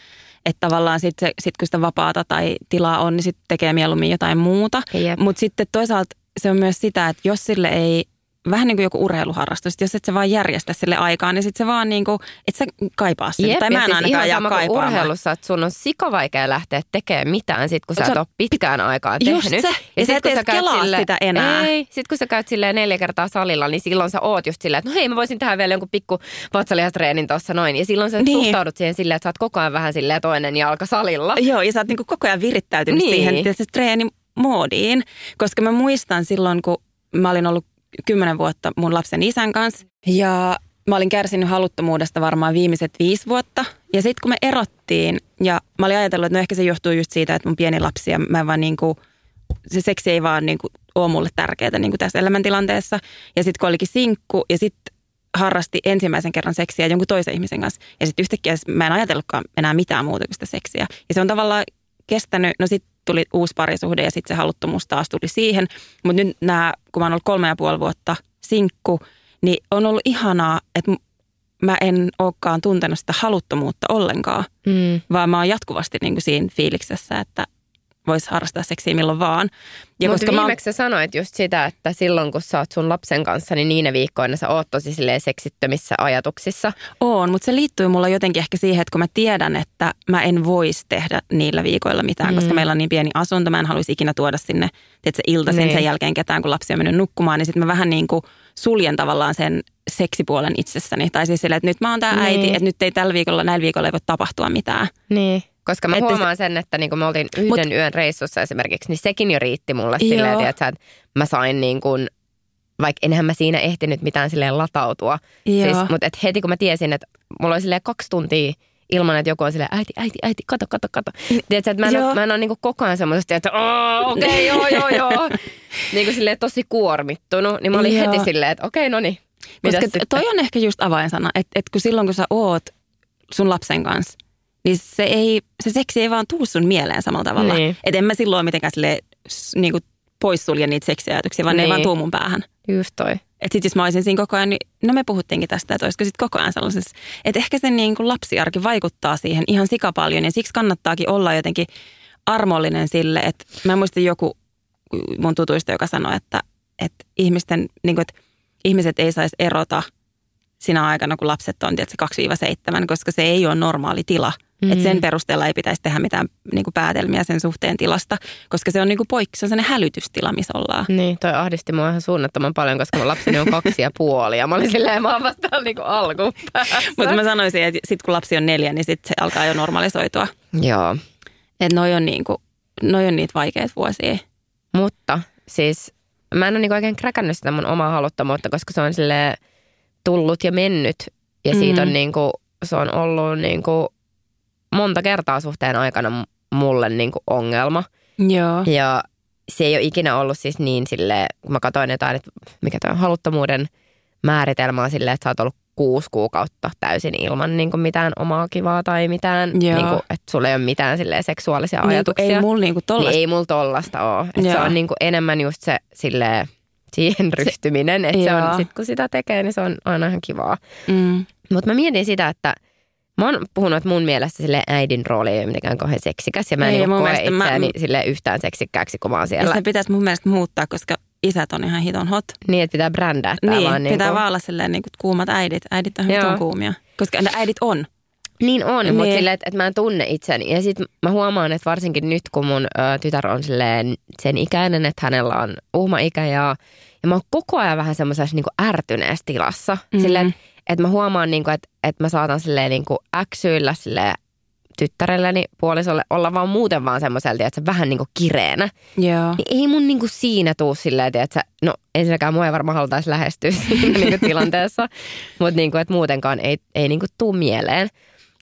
Että tavallaan sitten sit kun sitä vapaata tai tilaa on, niin sitten tekee mieluummin jotain muuta. Mutta sitten toisaalta se on myös sitä, että jos sille ei, vähän niin kuin joku urheiluharrastus, että jos et sä vaan järjestä sille aikaa, niin sitten se vaan niin kuin, et sä kaipaa sitä. Jep, tai ja mä en siis ainakaan ihan sama kuin urheilussa, että sun on sikavaikea lähteä tekemään mitään sit, kun sä Se et on ole pitkään aikaan Just tehnyt. se. Ja sä sit, et kun edes kelaa sitä enää. Ei, sit kun sä käyt silleen neljä kertaa salilla, niin silloin sä oot just silleen, että no hei mä voisin tehdä vielä jonkun pikku vatsalihastreenin tuossa noin. Ja silloin sä Niin. niin. suhtaudut siihen silleen, että sä oot koko ajan vähän silleen toinen jalka salilla. Joo, ja sä oot niinku koko ajan virittäytynyt Niin. siihen tietysti treenimoodiin. Koska mä muistan silloin, kun mä olin ollut kymmenen vuotta mun lapsen isän kanssa. Ja mä olin kärsinyt haluttomuudesta varmaan viimeiset viisi vuotta. Ja sitten kun me erottiin, ja mä olin ajatellut, että no ehkä se johtuu just siitä, että mun pieni lapsi ja mä vaan niinku, se seksi ei vaan niinku ole mulle tärkeää niinku tässä elämäntilanteessa. Ja sitten kun olikin sinkku ja sitten harrasti ensimmäisen kerran seksiä jonkun toisen ihmisen kanssa. Ja sitten yhtäkkiä mä en ajatellutkaan enää mitään muuta kuin sitä seksiä. Ja se on tavallaan kestänyt, no sitten tuli uusi parisuhde ja sitten se haluttomuus taas tuli siihen. Mutta nyt nämä, kun mä oon ollut kolme ja puoli vuotta sinkku, niin on ollut ihanaa, että mä en olekaan tuntenut sitä haluttomuutta ollenkaan, Mm. vaan mä oon jatkuvasti niin kuin siinä fiiliksessä, että voisi harrastaa seksiä milloin vaan. Ja mä oon- viimeksi sä sanoit just sitä, että silloin kun sä oot sun lapsen kanssa, niin niinä viikkoina sä oot tosi seksittömissä ajatuksissa. On, mutta se liittyy mulla jotenkin ehkä siihen, että kun mä tiedän, että mä en voisi tehdä niillä viikoilla mitään, mm. koska meillä on niin pieni asunto, mä en haluaisi ikinä tuoda sinne tiedätkö, iltaisin Niin. sen jälkeen ketään, kun lapsi on mennyt nukkumaan, niin sitten mä vähän niin kuin suljen tavallaan sen seksipuolen itsessäni. Tai siis silleen, että nyt mä oon tää Niin. äiti, että nyt ei tällä viikolla, näillä viikolla ei voi tapahtua mitään. Niin. Koska mä Että huomaan sen, että niinku me oltiin yhden Mut- yön reissussa esimerkiksi, niin sekin jo riitti mulle Joo. silleen, tiedätkö, että mä sain niin kuin, vaikka enhän mä siinä ehtinyt mitään silleen latautua. Joo. Siis, mutta et heti kun mä tiesin, että mulla oli silleen kaksi tuntia ilman, että joku on silleen, äiti, äiti, äiti, kato, kato, kato. Tiedätkö, että mä en, Joo. ole, mä en ole niinku koko ajan semmoisesti, että "Aa, okei, okay, [LAUGHS] joo, joo, joo. niin kuin silleen tosi kuormittunut. Niin mä olin Joo. heti silleen, että okei, okay, no niin. Koska sitten? toi on ehkä just avainsana, että, että kun silloin kun sä oot sun lapsen kanssa, niin se, ei, se seksi ei vaan tuu sun mieleen samalla tavalla. Niin. Että en mä silloin mitenkään silleen, s- niinku poissulje niitä seksiajatuksia, vaan niin. ne ei Niin. vaan tuu mun päähän. Just toi. Että sit jos mä olisin siinä koko ajan, niin no me puhuttiinkin tästä, että olisiko sitten koko ajan sellaisessa, että ehkä se niin kuin lapsiarki vaikuttaa siihen ihan sikapaljon ja siksi kannattaakin olla jotenkin armollinen sille, että mä muistan joku mun tutuista, joka sanoi, että, että ihmisten, niin kuin, että ihmiset ei saisi erota sinä aikana, kun lapset on tietysti 2-7, koska se ei ole normaali tila. Mm. Että sen perusteella ei pitäisi tehdä mitään niin kuin päätelmiä sen suhteen tilasta, koska se on niin kuin poikki, se on sellainen hälytystila, missä ollaan. Niin, toi ahdisti mua ihan suunnattoman paljon, koska mun lapseni on kaksi ja puoli. Ja mä olin silleen, mä oon vasta niinku alkupäässä. Mutta mä sanoisin, että sitten kun lapsi on neljä, niin sit se alkaa jo normalisoitua. Joo, Että noi on, niinku, noi on niitä vaikeita vuosia. mutta siis mä en ole niinku oikein kräkännyt sitä mun omaa haluttomuutta, koska se on sille tullut ja mennyt. Ja siitä Mm. on niinku, se on ollut niinku monta kertaa suhteen aikana mulle niinku ongelma. Joo. Ja se ei ole ikinä ollut siis niin sille, kun mä katsoin jotain, että mikä on haluttomuuden määritelmä on silleen, että sä oot ollut kuusi kuukautta täysin ilman niin kuin mitään omaa kivaa tai mitään, Joo. niin kuin, että sulla ei ole mitään silleen seksuaalisia Niinku, ajatuksia. ei mulla niinku tollasta. niin ei mulla tollasta ole. Et se on niin kuin enemmän just se silleen, siihen ryhtyminen, että se on, sit kun sitä tekee, niin se on aina ihan kivaa. Mm. Mutta mä mietin sitä, että mä oon puhunut, että mun mielestä sille äidin rooli ei ole mitenkään kauhean seksikäs. Ja mä en Ei, niin mun koe mielestä mä- itseäni sille yhtään seksikkääksi, kun mä oon Ja siellä. se pitäisi mun mielestä muuttaa, koska isät on ihan hiton hot. Niin, että pitää brändää tää Niin, vaan. pitää niinku- vaan olla silleen niin kuin kuumat äidit. Äidit on hiton kuumia. Koska äidit on. Niin on, niin. mutta Niin. silleen, että, että mä en tunne itseni. Ja sitten mä huomaan, että varsinkin nyt, kun mun ö, tytär on silleen sen ikäinen, että hänellä on uhma-ikä ja, ja mä oon koko ajan vähän semmoisessa niin ärtyneessä tilassa. Mhm. Silleen, että mä huomaan, niin kuin, että, että mä saatan silleen niin kuin äksyillä silleen tyttärelleni puolisolle olla vaan muuten vaan semmoiselta, että se vähän niin kuin kireänä. Joo. Niin ei mun niinku siinä tuu silleen, että no ensinnäkään mua ei varmaan halutaisi lähestyä [LAUGHS] siinä niinku tilanteessa, mutta niinku, että muutenkaan ei, ei niinku tuu mieleen.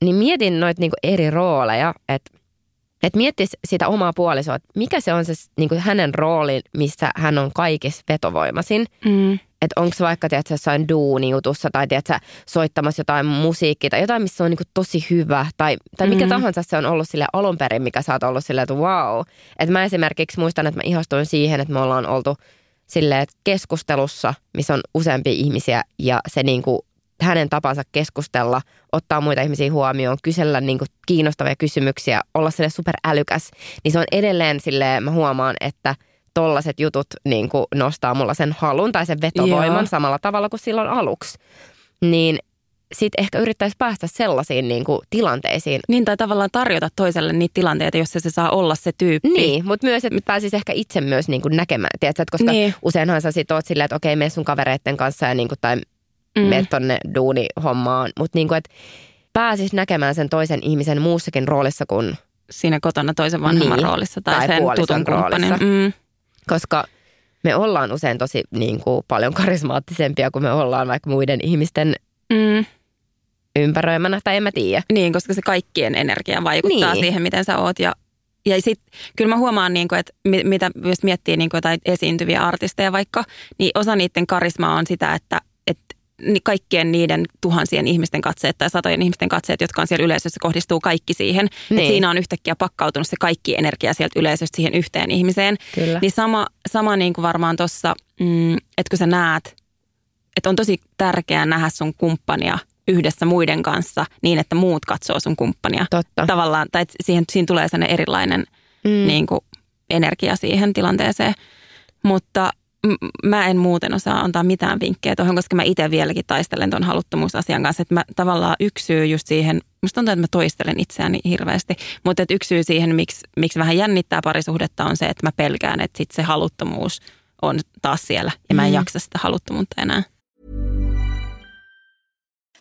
Niin mietin noita niinku eri rooleja, että et miettis sitä omaa puolisoa, että mikä se on se niinku hänen rooli, missä hän on kaikissa vetovoimaisin. Mm. Että onko se vaikka tiedätkö, jossain duunijutussa tai tiedätkö, soittamassa jotain musiikkia tai jotain, missä on niinku tosi hyvä. Tai, tai mikä Mhm. tahansa se on ollut sille alun perin, mikä sä oot ollut silleen, että wow. Että mä esimerkiksi muistan, että mä ihastuin siihen, että me ollaan oltu silleen, että keskustelussa, missä on useampia ihmisiä ja se niinku, hänen tapansa keskustella, ottaa muita ihmisiä huomioon, kysellä niinku kiinnostavia kysymyksiä, olla sille superälykäs, niin se on edelleen silleen, mä huomaan, että tollaset jutut niin kuin nostaa mulla sen halun tai sen vetovoiman Joo. samalla tavalla kuin silloin aluksi. Niin sitten ehkä yrittäisi päästä sellaisiin niin kuin tilanteisiin. Niin tai tavallaan tarjota toiselle niitä tilanteita, jossa se saa olla se tyyppi. Niin, mutta myös, että pääsisi ehkä itse myös niin kuin näkemään. Tiedätkö, että koska Niin. useinhan sä sit oot silleen, että okei, mene sun kavereitten kanssa ja niin kuin, tai mm. mene tonne duunihommaan. Mutta niin kuin, että pääsis näkemään sen toisen ihmisen muussakin roolissa kuin Siinä kotona toisen vanhemman Niin. roolissa tai, Tai sen tutun kumppanin. roolissa. Mm. Koska me ollaan usein tosi niin kuin, paljon karismaattisempia kuin me ollaan vaikka muiden ihmisten Mm. ympäröimänä, tai en mä tiedä. Niin, koska se kaikkien energia vaikuttaa Niin. siihen, miten sä oot. Ja, ja sit, kyllä mä huomaan, niin kuin, että mi- mitä jos miettii niin kuin jotain esiintyviä artisteja vaikka, niin osa niiden karismaa on sitä, että, kaikkien niiden tuhansien ihmisten katseet tai satojen ihmisten katseet, jotka on siellä yleisössä, kohdistuu kaikki siihen. Niin. Siinä on yhtäkkiä pakkautunut se kaikki energia sieltä yleisöstä siihen yhteen ihmiseen. Kyllä. Niin sama, sama niin kuin varmaan tuossa, mm, että kun sä näet, että on tosi tärkeää nähdä sun kumppania yhdessä muiden kanssa niin, että muut katsoo sun kumppania. Totta. Tavallaan, tai siihen, siinä tulee sellainen erilainen Mm. niin kuin, energia siihen tilanteeseen. Mutta mä en muuten osaa antaa mitään vinkkejä tuohon, koska mä itse vieläkin taistelen tuon haluttomuusasian kanssa. Että mä tavallaan yksi syy just siihen, musta tuntuu, että mä toistelen itseäni hirveästi, mutta että yksi syy siihen, miksi, miksi vähän jännittää parisuhdetta on se, että mä pelkään, että sit se haluttomuus on taas siellä ja mä en jaksa sitä haluttomuutta enää.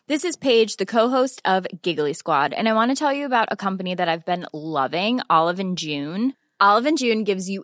This is Paige, the co-host of Giggly Squad, and I want to tell you about a company that I've been loving, Olive and June. Olive and June gives you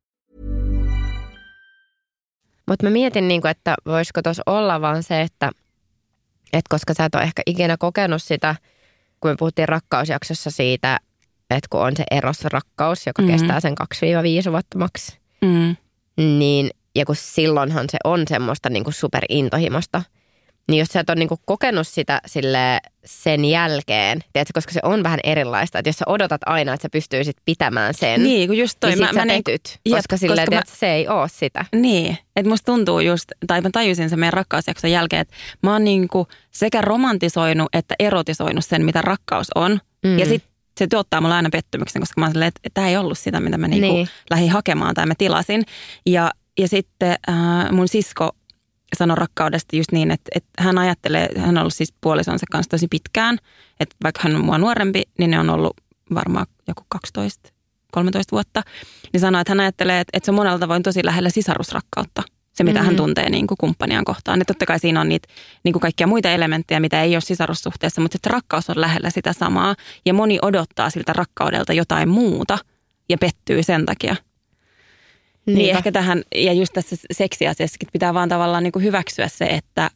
Mutta mä mietin, niin kuin, että voisiko tuossa olla vaan se, että, että koska sä et ole ehkä ikinä kokenut sitä, kun me puhuttiin rakkausjaksossa siitä, että kun on se erosrakkaus, joka mm-hmm. kestää sen 2-5 vuotta maks, Mm. niin, ja kun silloinhan se on semmoista niin kuin superintohimosta, niin jos sä et ole niin kuin kokenut sitä sille sen jälkeen, tiedätkö, koska se on vähän erilaista, että jos sä odotat aina, että sä pystyisit pitämään sen, Niin, kun just toi. niin sit mä, sä mä niinku- petyt, Jep, koska, sille, koska mä- tiedätkö, se ei ole sitä. Niin, että musta tuntuu just, tai mä tajusin sen meidän rakkausjakson jälkeen, että mä oon niinku sekä romantisoinut että erotisoinut sen, mitä rakkaus on. Mm. Ja sitten se tuottaa mulle aina pettymyksen, koska mä oon silleen, että tämä ei ollut sitä, mitä mä niinku Niin. niin. lähdin hakemaan tai mä tilasin. Ja, ja sitten äh, mun sisko sanoi rakkaudesta just niin, että, että hän ajattelee, hän on ollut siis puolisonsa kanssa tosi pitkään, että vaikka hän on mua nuorempi, niin ne on ollut varmaan joku 12, 13 vuotta, niin sanoi, että hän ajattelee, että, että se on monella tavoin tosi lähellä sisarusrakkautta, se mitä mm-hmm. hän tuntee niin kuin kumppaniaan kohtaan. Että totta kai siinä on niitä niin kuin kaikkia muita elementtejä, mitä ei ole sisarussuhteessa, mutta että rakkaus on lähellä sitä samaa ja moni odottaa siltä rakkaudelta jotain muuta ja pettyy sen takia. Niin Niinpä. ehkä tähän, ja just tässä seksiasiassakin pitää vaan tavallaan niin kuin hyväksyä se, että,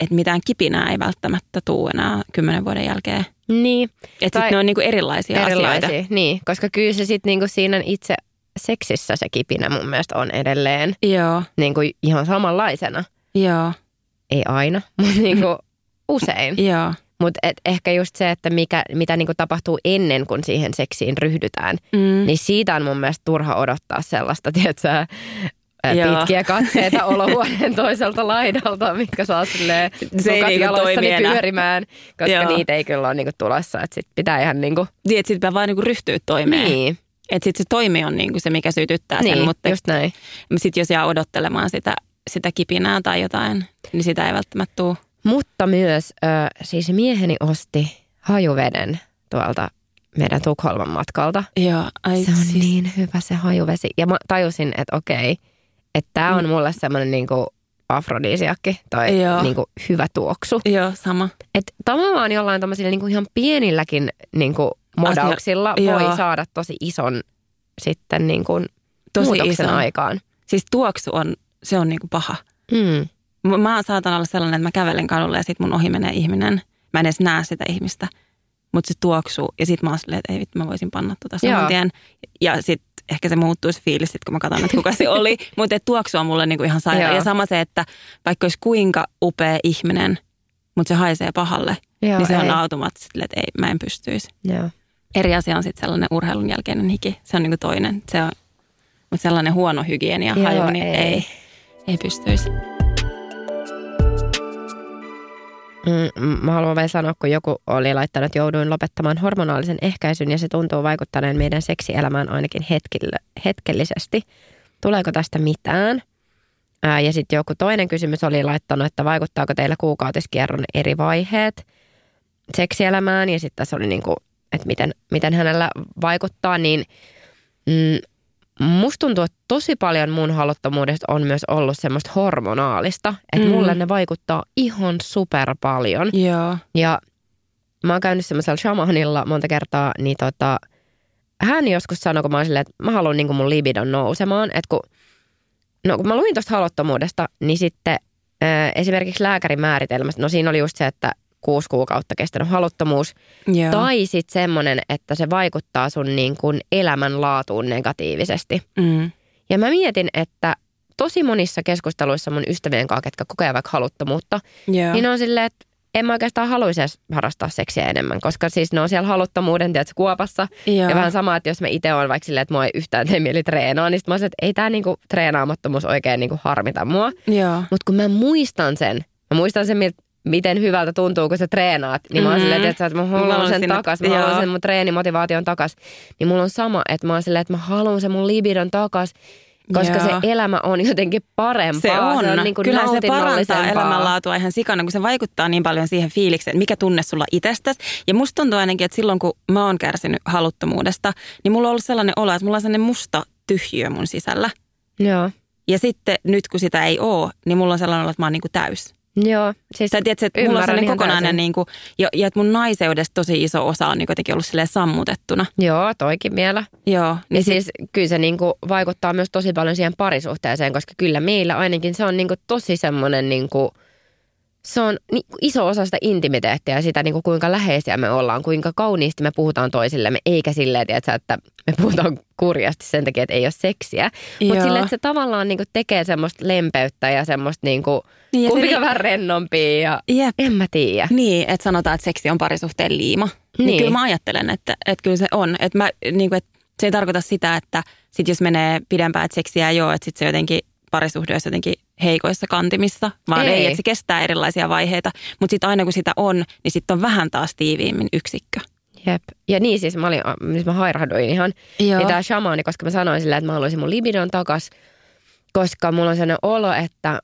että mitään kipinää ei välttämättä tule enää kymmenen vuoden jälkeen. Niin. Että sitten ne on niin kuin erilaisia, Erilaisia, asioita. niin. Koska kyllä se sitten niinku siinä itse seksissä se kipinä mun mielestä on edelleen Joo, niinku ihan samanlaisena. joo, Ei aina, [LAUGHS] mutta niinku usein. joo. Mutta ehkä just se, että mikä, mitä niinku tapahtuu ennen kuin siihen seksiin ryhdytään, Mm. niin siitä on mun mielestä turha odottaa sellaista, [LAUGHS] tiedätkö, Joo. pitkiä katseita olohuoneen toiselta laidalta, mitkä saa silleen Se niinku pyörimään, koska Joo. niitä ei kyllä ole niinku tulossa. Että sit pitää ihan niinku, Niin, että sitten pitää vaan niinku ryhtyä toimeen. niin, Että sitten se toimi on niinku se, mikä sytyttää sen, niin mutta just näin. sitten jos jää odottelemaan sitä, sitä kipinää tai jotain, niin sitä ei välttämättä tule. Mutta myös ö, siis mieheni osti hajuveden tuolta meidän Tukholman matkalta. Joo, ai Se on siis, niin hyvä se hajuvesi. Ja mä tajusin, että okei, että tämä on mulle semmoinen niinku afrodisiakki tai Mm. Joo. niinku hyvä tuoksu. Joo, sama. Että tavallaan jollain tämmöisillä niinku ihan pienilläkin niinku modauksilla Asia- voi joo. saada tosi ison sitten niinku Tosi muutoksen ison. aikaan. Siis tuoksu on, se on niinku paha. Mm. Mä- saatan olla sellainen, että mä kävelen kadulla ja sitten mun ohi menee ihminen. Mä en edes näe sitä ihmistä, mutta se tuoksuu. Ja sitten mä oon silleen, että ei vittu, mä voisin panna tota saman tien. Ja sitten ehkä se muuttuu se fiilis, sit, kun mä katson, että kuka se [LAUGHS] oli. Mutta tuoksu on mulle niinku ihan sairaan. Ja sama se, että vaikka olisi kuinka upea ihminen, mutta se haisee pahalle, Joo, niin se on ei. automaattisesti, silleen, että ei, mä en pystyisi. Joo. Eri asia on sitten sellainen urheilun jälkeinen hiki. Se on niinku toinen. Se on, mutta sellainen huono hygienia Joo, haju, niin ei. ei, ei, ei pystyisi. Mm, mä haluan vielä sanoa, kun joku oli laittanut, jouduin lopettamaan hormonaalisen ehkäisyn ja se tuntuu vaikuttaneen meidän seksielämään ainakin hetkillä, hetkellisesti. Tuleeko tästä mitään? Ää, ja sitten joku toinen kysymys oli laittanut, että vaikuttaako teillä kuukautiskierron eri vaiheet seksielämään ja sitten tässä oli niin kuin, että miten, miten hänellä vaikuttaa, niin mm, musta tuntuu, että tosi paljon mun haluttomuudesta on myös ollut semmoista hormonaalista, että Mm. mulle ne vaikuttaa ihan super paljon. Joo. Ja mä oon käynyt semmoisella shamanilla monta kertaa, niin tota, hän joskus sanoi, kun mä oon silleen, että mä haluan niin mun libidon nousemaan, että kun, no kun mä luin tuosta haluttomuudesta, niin sitten esimerkiksi lääkärin määritelmästä, no siinä oli just se, että kuusi kuukautta kestänyt haluttomuus, Joo. tai sitten semmoinen, että se vaikuttaa sun niin kuin elämänlaatuun negatiivisesti. Mm. Ja mä mietin, että tosi monissa keskusteluissa mun ystävien kanssa, ketkä kokee vaikka haluttomuutta, Joo. niin on silleen, että en mä oikeastaan haluaisi edes harrastaa seksiä enemmän, koska siis ne on siellä haluttomuuden, tiedätkö, kuopassa. Joo. Ja vähän sama, että jos mä itse olen vaikka silleen, että mua ei yhtään tee mieli treenaa, niin sit mä silleen, että ei tää niinku treenaamattomuus oikein niinku harmita mua. Mutta kun mä muistan sen, mä muistan sen, mil- miten hyvältä tuntuu, kun sä treenaat, niin mä oon Mhm. silleen, että, että mä haluan haluan sen sinne- takas, mä haluan joo. sen mun treenimotivaation takas. Niin mulla on sama, että mä oon silleen, että mä haluan sen mun libidon takas, koska Joo. se elämä on jotenkin parempaa. Se on. se on niin kuin Kyllähän se parantaa elämänlaatua ihan sikana, kun se vaikuttaa niin paljon siihen fiilikseen, mikä tunne sulla itsestäsi. Ja musta tuntuu ainakin, että silloin kun mä oon kärsinyt haluttomuudesta, niin mulla on ollut sellainen olo, että mulla on sellainen musta tyhjiö mun sisällä. Joo. Ja sitten nyt kun sitä ei oo, niin mulla on sellainen olo, että mä oon niin kuin täys. Joo, siis Tai tiedätkö, että mulla on sellainen kokonainen, niin kuin, ja, ja että mun naiseudesta tosi iso osa on niin jotenkin ollut silleen sammutettuna. Joo, toikin vielä. Joo. Niin siis kyllä se niinku vaikuttaa myös tosi paljon siihen parisuhteeseen, koska kyllä meillä ainakin se on niinku tosi semmoinen niinku, se on niinku iso osa sitä intimiteettiä ja sitä niinku kuinka läheisiä me ollaan, kuinka kauniisti me puhutaan toisillemme, eikä silleen, tiedätkö, että me puhutaan kurjasti sen takia, että ei ole seksiä. Mutta silleen, että se tavallaan niinku tekee semmoista lempeyttä ja semmoista niinku, Niin, ja se kumpikin ri- vähän rennompia ja Jep. en mä tiedä. Niin, että sanotaan, että seksi on parisuhteen liima. Niin. Niin. kyllä mä ajattelen, että, että kyllä se on. Että mä, niin kuin, että se ei tarkoita sitä, että sit jos menee pidempään, että seksiä ei ole, että sit se jotenkin parisuhde olisi jotenkin heikoissa kantimissa, vaan ei, Ei. että se kestää erilaisia vaiheita. Mutta sitten aina kun sitä on, niin sitten on vähän taas tiiviimmin yksikkö. Jep. Ja niin siis mä, olin, siis mä hairahduin ihan. Joo. Ja tää shamaani, koska mä sanoin silleen, että mä haluaisin mun libidon takas, koska mulla on sellainen olo, että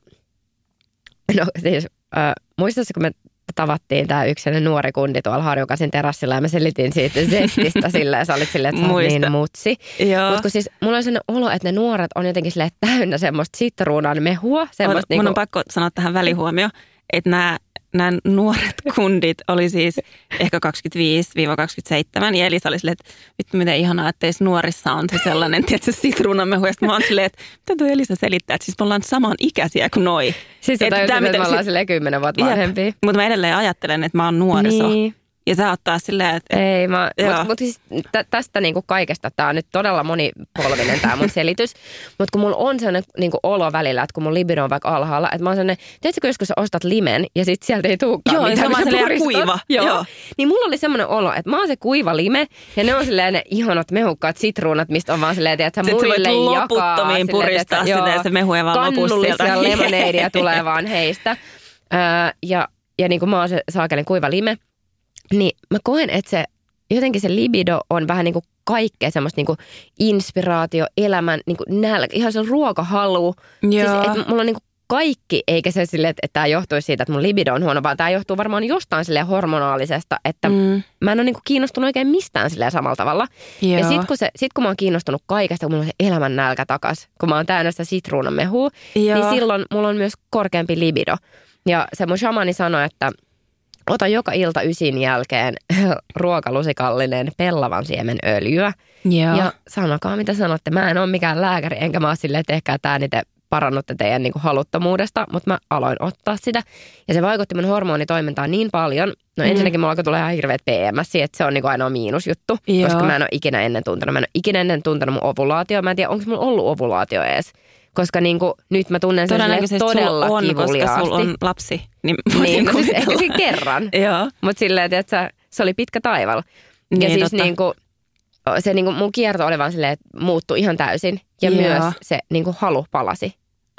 no siis äh, muistatko, kun me tavattiin tämä yksi nuori kundi tuolla Harjukasin terassilla ja mä selitin siitä zestistä silleen, ja sä olit silleen, että sä niin mutsi. Mutta kun siis mulla on sellainen olo, että ne nuoret on jotenkin silleen täynnä semmoista sitruunan mehua. Semmoista Mun niinku, on pakko sanoa tähän välihuomio, että nämä nämä nuoret [LAUGHS] kundit oli siis ehkä 25-27 ja Elisa oli silleen, että vittu miten ihanaa, että teissä nuorissa on se sellainen, [LAUGHS] tiedätkö, sitruunamehu. Ja mä oon silleen, että mitä tuo Elisa selittää, että siis me ollaan saman ikäisiä kuin noi. siis Että tajusit, tää, että me ollaan silleen kymmenen vuotta vanhempia. Mutta mä edelleen ajattelen, että mä oon nuoriso. Niin. Ja sä oot taas silleen, että Ei, mä, mutta mut siis tä, tästä niinku kaikesta, tämä on nyt todella monipolvinen tämä mun selitys, [LAUGHS] mutta kun mulla on sellainen niinku olo välillä, että kun mun libido on vaikka alhaalla, että mä oon sellainen, tiedätkö kun joskus sä ostat limen ja sit sieltä ei tulekaan Joo, mitään, kun sä silleen puristat. kuiva. Joo. Joo. Niin mulla oli semmoinen olo, että mä oon se kuiva lime ja ne on silleen ne ihanat mehukkaat sitruunat, mistä on vaan silleen, että sä muille jakaa. loputtomiin silleen, puristaa tiedätkö, sitä joo, se mehu ei vaan lopu sieltä. Kannullisia lemoneidia [LAUGHS] tulee vaan heistä. Öö, ja, ja niin kuin mä oon se saakelen kuiva lime, niin mä koen, että se jotenkin se libido on vähän niin kuin kaikkea semmoista niin kuin inspiraatio, elämän, niin kuin nälkä, ihan se ruokahalu. Siis, Joo. että mulla on niin kuin kaikki, eikä se sille, että, tämä johtuisi siitä, että mun libido on huono, vaan tämä johtuu varmaan jostain sille hormonaalisesta, että Mm. mä en ole niin kuin kiinnostunut oikein mistään silleen samalla tavalla. Ja Joo. sit kun, se, sit kun mä oon kiinnostunut kaikesta, kun mulla on se elämän nälkä takas, kun mä oon täynnä sitä sitruunamehua, Joo. niin silloin mulla on myös korkeampi libido. Ja se mun shamani sanoi, että ota joka ilta ysin jälkeen [LAUGHS] ruokalusikallinen pellavan siemen öljyä. Joo. Ja sanokaa mitä sanotte. Mä en ole mikään lääkäri, enkä mä ole silleen, että ehkä tämä niitä parannutte teidän niin kuin haluttomuudesta, mutta mä aloin ottaa sitä. Ja se vaikutti mun hormonitoimintaan niin paljon. No Mm. ensinnäkin mulla alkoi tulla ihan hirveät PMS, että se on niin kuin ainoa miinusjuttu, Joo. koska mä en ole ikinä ennen tuntenut. Mä en ole ikinä ennen tuntenut mun ovulaatio. Mä en tiedä, onko mulla ollut ovulaatio edes. Koska niin kuin, nyt mä tunnen sen todella on, kivuliaasti. koska sulla on lapsi. Niin, Niin, [LAUGHS] no siis ehkä kerran. [LAUGHS] Joo. Mutta silleen, että se oli pitkä taival. Ja Niin, siis totta. niinku, se niinku, mun kierto oli vaan silleen, että muuttui ihan täysin. Ja Joo. myös se niinku, halu palasi.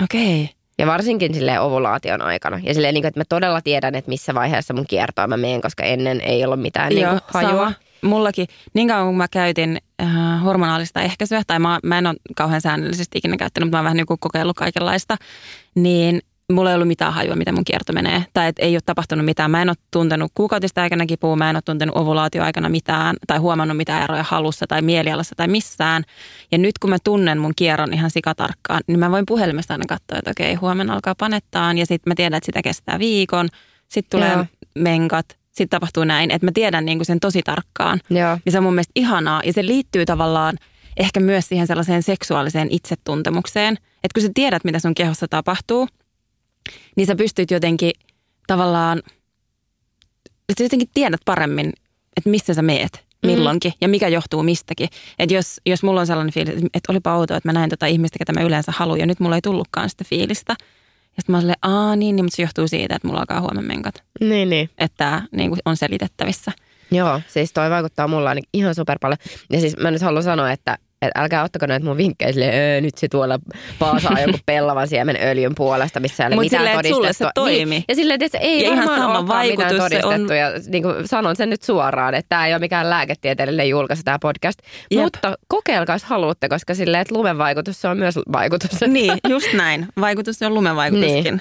Okei. Okay. Ja varsinkin silleen ovulaation aikana. Ja silleen, niinku, että mä todella tiedän, että missä vaiheessa mun kiertoa mä menen, koska ennen ei ollut mitään niinku, hajua. sama. Mullakin, niin kauan kun mä käytin äh, hormonaalista ehkäisyä, tai mä, mä en ole kauhean säännöllisesti ikinä käyttänyt, mutta mä oon vähän niin kuin kokeillut kaikenlaista, niin mulla ei ollut mitään hajua, miten mun kierto menee. Tai et ei ole tapahtunut mitään. Mä en ole tuntenut kuukautista aikana kipua, mä en ole tuntenut ovulaatioaikana mitään, tai huomannut mitään eroja halussa tai mielialassa tai missään. Ja nyt kun mä tunnen mun kierron ihan sikatarkkaan, niin mä voin puhelimesta aina katsoa, että okei, huomenna alkaa panettaan, ja sitten mä tiedän, että sitä kestää viikon. Sitten tulee Joo. menkat, sitten tapahtuu näin, että mä tiedän niin kuin sen tosi tarkkaan. Joo. Ja se on mun mielestä ihanaa ja se liittyy tavallaan ehkä myös siihen sellaiseen seksuaaliseen itsetuntemukseen. Että kun sä tiedät, mitä sun kehossa tapahtuu, niin sä pystyt jotenkin tavallaan, että sä jotenkin tiedät paremmin, että missä sä meet milloinkin ja mikä johtuu mistäkin. Että jos, jos mulla on sellainen fiilis, että olipa outoa, että mä näin tota ihmistä, ketä mä yleensä haluan ja nyt mulla ei tullutkaan sitä fiilistä. Ja sitten mä silleen, aa niin, niin, mutta se johtuu siitä, että mulla alkaa huomenna menkat. Niin, niin. Että niin kuin on selitettävissä. Joo, siis toi vaikuttaa mulla ainakin ihan super paljon. Ja siis mä nyt haluan sanoa, että, että älkää ottako näitä mun vinkkejä silleen, "Öö, nyt se tuolla paasaa joku pellavan siemen öljyn puolesta, missä ei ole Mut mitään silleen, että sulle se todistettua. toimi. Niin. Ja silleen, että ei Ja ihan sama mitään se on-. Ja niin kuin sanon sen nyt suoraan, että tämä ei ole mikään lääketieteellinen julkaisu tämä podcast. Jep. Mutta kokeilkaa, jos haluatte, koska silleen, että lumen vaikutus se on myös vaikutus. Niin, just näin. Vaikutus on lumen vaikutuskin. Niin.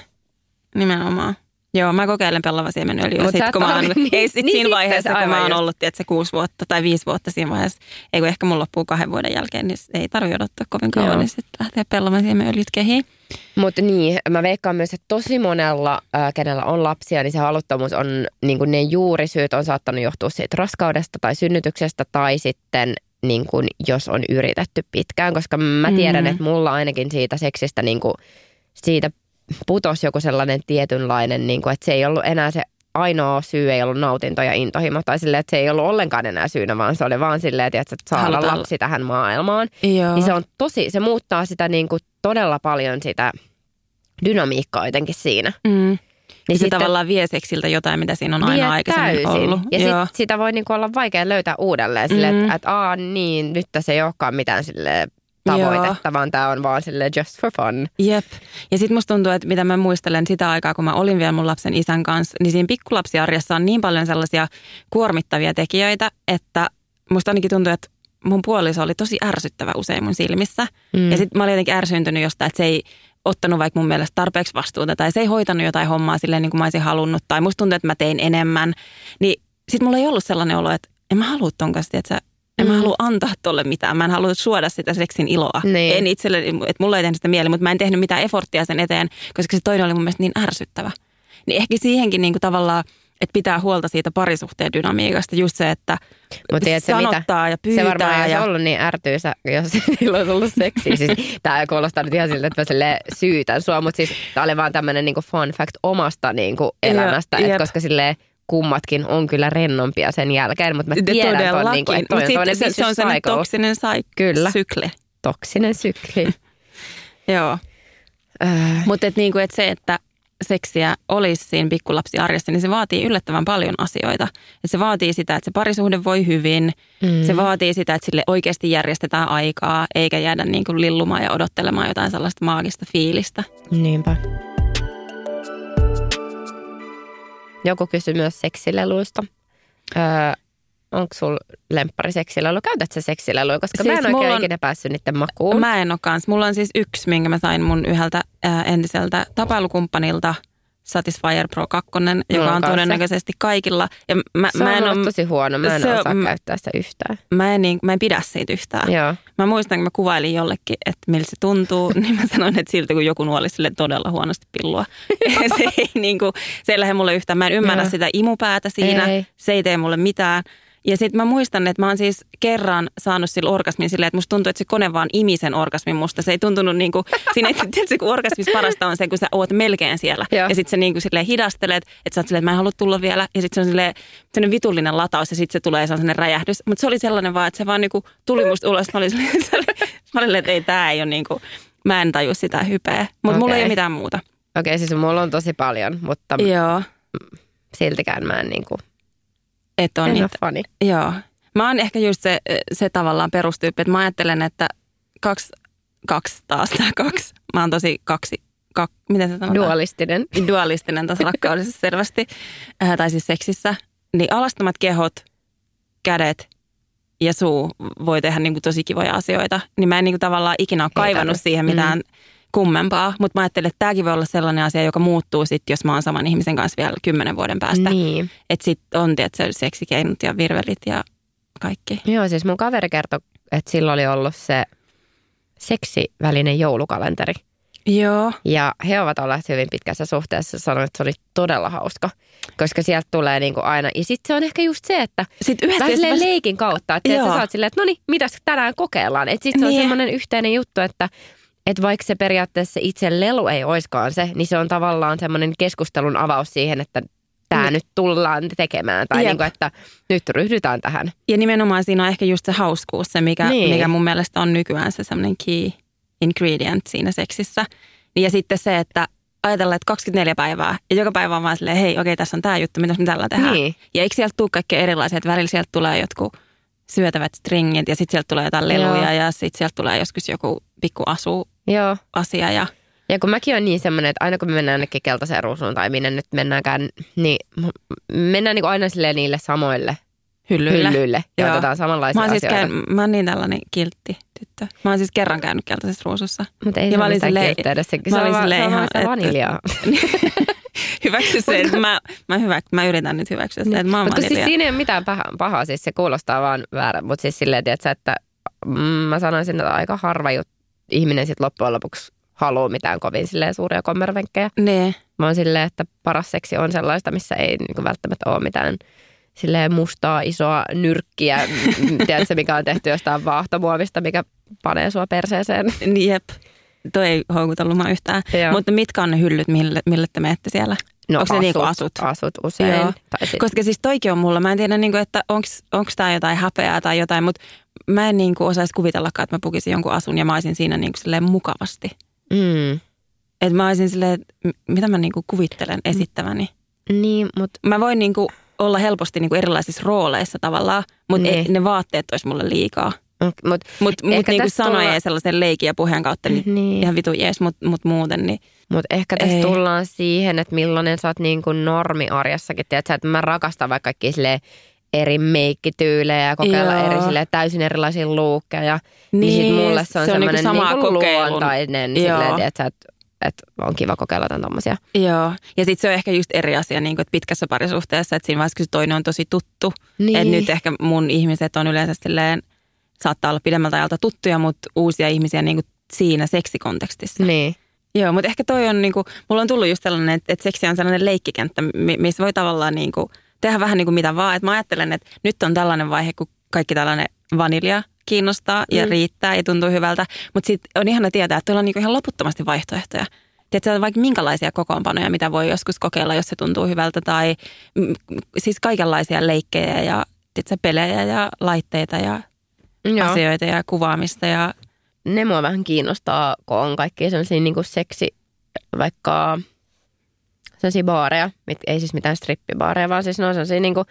Nimenomaan. Joo, mä kokeilen pellava siemenöljyä. Mut Sit, kun mä oon, niin, [LAUGHS] ei sit niin siinä sitten vaiheessa, se kun mä oon ollut, se kuusi vuotta tai viisi vuotta siinä vaiheessa. Ei kun ehkä mun loppuu kahden vuoden jälkeen, niin ei tarvi odottaa kovin kauan, Joo. niin sitten lähtee pellavan siemenöljyt kehiin. Mutta niin, mä veikkaan myös, että tosi monella, äh, kenellä on lapsia, niin se haluttomuus on, niin kuin ne juurisyyt on saattanut johtua siitä raskaudesta tai synnytyksestä tai sitten niin kuin, jos on yritetty pitkään, koska mä tiedän, Mm. että mulla ainakin siitä seksistä niin kuin, siitä putosi joku sellainen tietynlainen, niin kuin, että se ei ollut enää se ainoa syy ei ollut nautinto ja intohimo, tai silleen, että se ei ollut ollenkaan enää syynä, vaan se oli vaan silleen, että että saada lapsi tähän maailmaan. Joo. Niin se on tosi, se muuttaa sitä niin kuin todella paljon sitä dynamiikkaa jotenkin siinä. Mm. Niin se tavallaan vie seksiltä jotain, mitä siinä on aina aikaisemmin täysin. ollut. Ja Joo. sit, sitä voi niinku olla vaikea löytää uudelleen. Silleen, Mm. että, että aa niin, nyt tässä ei olekaan mitään sille tavoitetta, Joo. vaan tämä on vaan sille just for fun. Jep. Ja sitten musta tuntuu, että mitä mä muistelen sitä aikaa, kun mä olin vielä mun lapsen isän kanssa, niin siinä pikkulapsiarjessa on niin paljon sellaisia kuormittavia tekijöitä, että musta ainakin tuntuu, että mun puoliso oli tosi ärsyttävä usein mun silmissä. Mm. Ja sitten mä olin jotenkin ärsyntynyt jostain, että se ei ottanut vaikka mun mielestä tarpeeksi vastuuta tai se ei hoitanut jotain hommaa silleen niin kuin mä olisin halunnut tai musta tuntuu, että mä tein enemmän. Niin sitten mulla ei ollut sellainen olo, että en mä halua ton kanssa, että en mm. mä halua antaa tolle mitään. Mä en halua suoda sitä seksin iloa. Niin. En itselle, että mulla ei tehnyt sitä mieli, mutta mä en tehnyt mitään efforttia sen eteen, koska se toinen oli mun mielestä niin ärsyttävä. Niin ehkä siihenkin niin kuin tavallaan että pitää huolta siitä parisuhteen dynamiikasta. Just se, että Mut tiedätkö, sanottaa mitä? ja pyytää. Se varmaan ja... olisi ollut niin ärtyysä, jos [LAUGHS] sillä olisi ollut seksiä. Siis, tämä kuulostaa nyt ihan siltä, että mä syytän sua, mutta siis tämä oli vaan tämmöinen niinku fun fact omasta niinku elämästä. Ja, että koska silleen kummatkin on kyllä rennompia sen jälkeen, mutta mä tiedän, että on, niinku, että toi on se, se on sellainen toksinen sai- kyllä. sykli. Toksinen sykli. [LAUGHS] Joo. Äh. Mutta et niinku, et se, että seksiä olisi siinä pikkulapsiarjessa, niin se vaatii yllättävän paljon asioita. Et se vaatii sitä, että se parisuhde voi hyvin. Mm. Se vaatii sitä, että sille oikeasti järjestetään aikaa, eikä jäädä niin kuin lillumaan ja odottelemaan jotain sellaista maagista fiilistä. Niinpä. Joku kysyi myös seksileluista. Öö, onko sulla lemppari seksilelu? Käytät sä seksileluja? Koska siis mä en oikein on, ikinä päässyt niiden makuun. Mä en ole kans. Mulla on siis yksi, minkä mä sain mun yhdeltä äh, entiseltä tapailukumppanilta – Satisfyer Pro 2, joka on todennäköisesti kaikilla. Ja mä, se mä en on tosi huono, mä en se, osaa käyttää sitä yhtään. Mä en, niin, mä en pidä siitä yhtään. Joo. Mä muistan, kun mä kuvailin jollekin, että miltä se tuntuu, [LAUGHS] niin mä sanoin, että siltä kun joku nuoli sille todella huonosti pillua. [LAUGHS] se ei, niin kuin, se ei lähde mulle yhtään. Mä en ymmärrä Joo. sitä imupäätä siinä, ei. se ei tee mulle mitään. Ja sitten mä muistan, että mä oon siis kerran saanut sillä orgasmin silleen, että musta tuntuu, että se kone vaan imi sen orgasmin musta. Se ei tuntunut niin kuin, siinä ei [LAUGHS] tietysti kun orgasmissa parasta on se, kun sä oot melkein siellä. Joo. Ja sitten sä niin kuin silleen hidastelet, että sä oot silleen, että mä en halua tulla vielä. Ja sitten se on silleen, sellainen vitullinen lataus ja sitten se tulee sellainen räjähdys. Mutta se oli sellainen vaan, että se vaan niin kuin tuli musta ulos. Mä olin silleen, [LAUGHS] mä olin, että ei tää ei ole niin kuin, mä en taju sitä hypeä. Mutta okay. mulla ei ole mitään muuta. Okei, okay, siis mulla on tosi paljon, mutta Joo. siltikään mä en niin kuin et on en niitä. fani. Joo. Mä oon ehkä just se, se tavallaan perustyyppi, että mä ajattelen, että kaksi, kaksi taas tämä kaksi. Mä oon tosi kaksi, kak, miten se sanotaan? Dualistinen. Dualistinen tässä [LAUGHS] rakkaudessa selvästi, äh, tai siis seksissä. Niin alastomat kehot, kädet ja suu voi tehdä niin kuin tosi kivoja asioita. Niin mä en niin kuin tavallaan ikinä ole kaivannut siihen mitään mm kummempaa, mutta mä ajattelin, että tämäkin voi olla sellainen asia, joka muuttuu sitten, jos mä oon saman ihmisen kanssa vielä kymmenen vuoden päästä. Niin. Että sitten on tietysti seksikeinot ja virvelit ja kaikki. Joo, siis mun kaveri kertoi, että sillä oli ollut se seksivälinen joulukalenteri. Joo. Ja he ovat olleet hyvin pitkässä suhteessa. Sanoin, että se oli todella hauska, koska sieltä tulee niinku aina. Ja sitten se on ehkä just se, että sitten vähän silleen leikin kautta, että, että sä saat silleen, että no niin, mitäs tänään kokeillaan. Että sitten se on niin. semmoinen yhteinen juttu, että että vaikka se periaatteessa itse lelu ei oiskaan se, niin se on tavallaan semmoinen keskustelun avaus siihen, että tämä niin. nyt tullaan tekemään. Tai niin kuin, että nyt ryhdytään tähän. Ja nimenomaan siinä on ehkä just se hauskuus, se mikä, niin. mikä mun mielestä on nykyään se semmoinen key ingredient siinä seksissä. Ja sitten se, että ajatellaan, että 24 päivää ja joka päivä on vaan silleen, hei okei tässä on tämä juttu, mitä me tällä tehdään. Niin. Ja eikö sieltä tule kaikkea erilaisia, että välillä sieltä tulee jotkut syötävät stringit ja sitten sieltä tulee jotain leluja Joo. ja sitten sieltä tulee joskus joku pikku asu Joo. asia. Ja, ja kun mäkin on niin semmoinen, että aina kun me mennään ainakin keltaiseen ruusuun tai minne nyt mennäänkään, niin mennään niin aina sille niille samoille hyllyille, hyllyille ja Joo. otetaan samanlaisia mä siis asioita. Käyn, mä oon niin tällainen kiltti tyttö. Mä oon siis kerran käynyt keltaisessa ruusussa. Mutta ei ja se ole mitään kilttiä edes. Se, se, on, vaan, se on vaan sitä vaniljaa. [LAUGHS] hyväksy se, että mä, mä, hyvä, mä yritän nyt hyväksyä sitä, että mä oon Mutta siis siinä ei ole mitään pahaa, pahaa, siis se kuulostaa vaan väärä, mutta siis silleen, tiedätkö, että mm, mä sanoisin, että aika harva juttu ihminen sitten loppujen lopuksi haluaa mitään kovin silleen suuria kommervenkkejä. Ne. Mä oon silleen, että paras seksi on sellaista, missä ei niin välttämättä ole mitään silleen mustaa isoa nyrkkiä, [LAUGHS] tiedätkö, mikä on tehty jostain vaahtomuovista, mikä panee sua perseeseen. Jep. Toi ei houkutellut mä yhtään. Joo. Mutta mitkä on ne hyllyt, mille, mille te menette siellä? No Onko asut, ne niinku asut? Asut usein. Joo. Tai sit... Koska siis toikin on mulla. Mä en tiedä, niinku, että onko tämä jotain häpeää tai jotain, mutta mä en niinku osaisi kuvitellakaan, että mä pukisin jonkun asun ja mä olisin siinä niinku silleen mukavasti. Mm. Että mä olisin silleen, mitä mä niinku kuvittelen esittäväni. Niin, mutta... Mä voin niinku olla helposti niinku erilaisissa rooleissa tavallaan, mutta niin. ne vaatteet olisi mulle liikaa. Mut, Mutta mut ehkä niinku sanoja tulla- ja sellaisen leikin ja puheen kautta niin, Niin. ihan vitu jees, mutta mut muuten niin Mut ehkä tässä Ei. tullaan siihen, että millainen sä oot niin kuin normiarjessakin. Tiedätkö, että mä rakastan vaikka kaikki silleen eri meikkityylejä ja kokeilla Joo. eri silleen, täysin erilaisia luukkeja. Niin, niin sit mulle se on, se on niinku niin kuin kokeilun- luontainen silleen, että, että on kiva kokeilla jotain tommosia. Joo, ja sitten se on ehkä just eri asia niin kuin, että pitkässä parisuhteessa, että siinä vaiheessa, kun toinen on tosi tuttu. Niin. Että nyt ehkä mun ihmiset on yleensä silleen, saattaa olla pidemmältä ajalta tuttuja, mutta uusia ihmisiä niin kuin siinä seksikontekstissa. Niin. Joo, mutta ehkä toi on, niin kuin, mulla on tullut just sellainen, että, että seksi on sellainen leikkikenttä, mi- missä voi tavallaan niin kuin, tehdä vähän niin kuin mitä vaan. Että mä ajattelen, että nyt on tällainen vaihe, kun kaikki tällainen vanilja kiinnostaa ja Mm. riittää ja tuntuu hyvältä. Mutta sitten on ihana tietää, että tuolla on niin kuin ihan loputtomasti vaihtoehtoja. Tiedätkö, vaikka minkälaisia kokoonpanoja, mitä voi joskus kokeilla, jos se tuntuu hyvältä. Tai mm, siis kaikenlaisia leikkejä ja tiedätkö, pelejä ja laitteita ja Joo. asioita ja kuvaamista. Ja, Ne mua vähän kiinnostaa, kun on kaikki sellaisia niin kuin seksi, vaikka sellaisia baareja, mit, ei siis mitään strippibaareja, vaan siis ne on sellaisia niin kuin,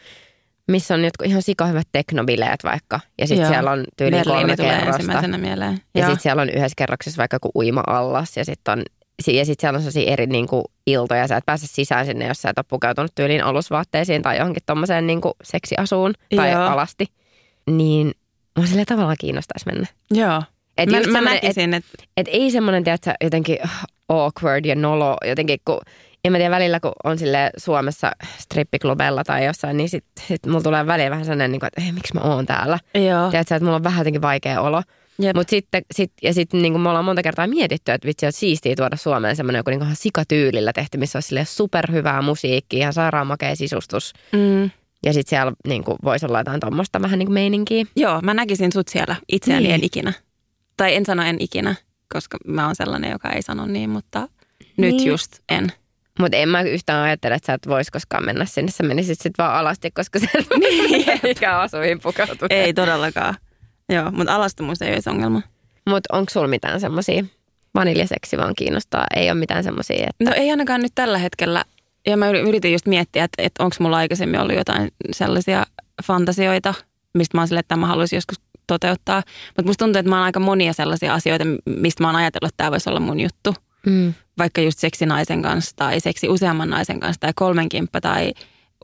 missä on jotkut ihan sikahyvät teknobileet vaikka. Ja sitten siellä on tyyli kolme kerrosta. ensimmäisenä mieleen. Ja sitten siellä on yhdessä kerroksessa vaikka kuin uima-allas ja sitten on ja sitten siellä on sellaisia eri niin kuin, iltoja. Sä et pääse sisään sinne, jos sä et ole pukeutunut tyyliin alusvaatteisiin tai johonkin tommoseen niin kuin seksiasuun tai Joo. alasti. Niin mua sille tavallaan kiinnostaisi mennä. Joo. Et mä, mä näkisin, että Et ei semmoinen, tiedätkö, jotenkin awkward ja nolo, jotenkin kun, en mä tiedä välillä, kun on sille Suomessa strippiklubella tai jossain, niin sit, sit mulla tulee väliin vähän sellainen, niin kuin, että ei, miksi mä oon täällä. Joo. Tiedätkö, että mulla on vähän jotenkin vaikea olo. Jep. Mutta sitten, sit, ja sitten niin me ollaan monta kertaa mietitty, että vitsi, että siistiä tuoda Suomeen semmoinen joku niin ihan sikatyylillä tehty, missä olisi superhyvää musiikkia, ihan sairaan makea sisustus. Mm. Ja sitten siellä niin kuin, voisi olla jotain tuommoista vähän niin kuin meininkiä. Joo, mä näkisin sut siellä. Itseäni Niin. en ikinä. Tai en sano en ikinä, koska mä oon sellainen, joka ei sano niin, mutta nyt Niin. just en. Mutta en mä yhtään ajattele, että sä et vois koskaan mennä sinne. Sä menisit sitten vaan alasti, koska se [LAUGHS] Niin. [LAUGHS] mikä asuihin pukeutuu. Ei todellakaan. Joo, mutta alastomuus ei olisi ongelma. Mutta onko sulla mitään semmoisia? Vaniljaseksi vaan kiinnostaa. Ei ole mitään semmoisia, että... No ei ainakaan nyt tällä hetkellä. Ja mä yritin just miettiä, että, että onko mulla aikaisemmin ollut jotain sellaisia fantasioita, mistä mä oon sille, että mä haluaisin joskus toteuttaa. Mutta musta tuntuu, että mä oon aika monia sellaisia asioita, mistä mä oon ajatellut, että tämä voisi olla mun juttu. Mm. vaikka just seksi naisen kanssa tai seksi useamman naisen kanssa tai kolmenkimppa tai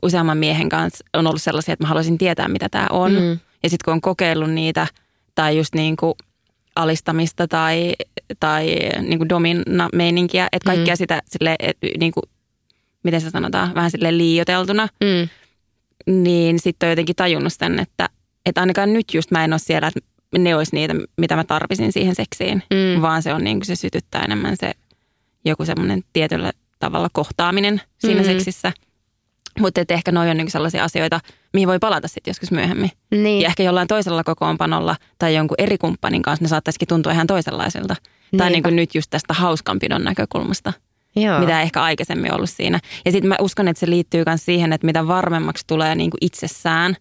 useamman miehen kanssa on ollut sellaisia, että mä haluaisin tietää, mitä tämä on. Mm. Ja sitten kun on kokeillut niitä tai just niin kuin alistamista tai, tai niin kuin domina-meininkiä, että kaikkea Mm. sitä sille, niin kuin, miten se sanotaan, vähän sille liioteltuna, Mm. niin sitten on jotenkin tajunnut sen, että, että ainakaan nyt just mä en ole siellä, että ne olisi niitä, mitä mä tarvisin siihen seksiin, Mm. vaan se on niin kuin se sytyttää enemmän se joku semmoinen tietyllä tavalla kohtaaminen siinä Mm. seksissä. Mutta ehkä noi on niin sellaisia asioita, mihin voi palata sitten joskus myöhemmin. Niin. Ja ehkä jollain toisella kokoonpanolla tai jonkun eri kumppanin kanssa ne saattaisikin tuntua ihan toisenlaisilta. Tai Niinpä. niin kuin nyt just tästä hauskanpidon näkökulmasta, Joo. mitä ei ehkä aikaisemmin ollut siinä. Ja sitten mä uskon, että se liittyy myös siihen, että mitä varmemmaksi tulee niin kuin itsessään,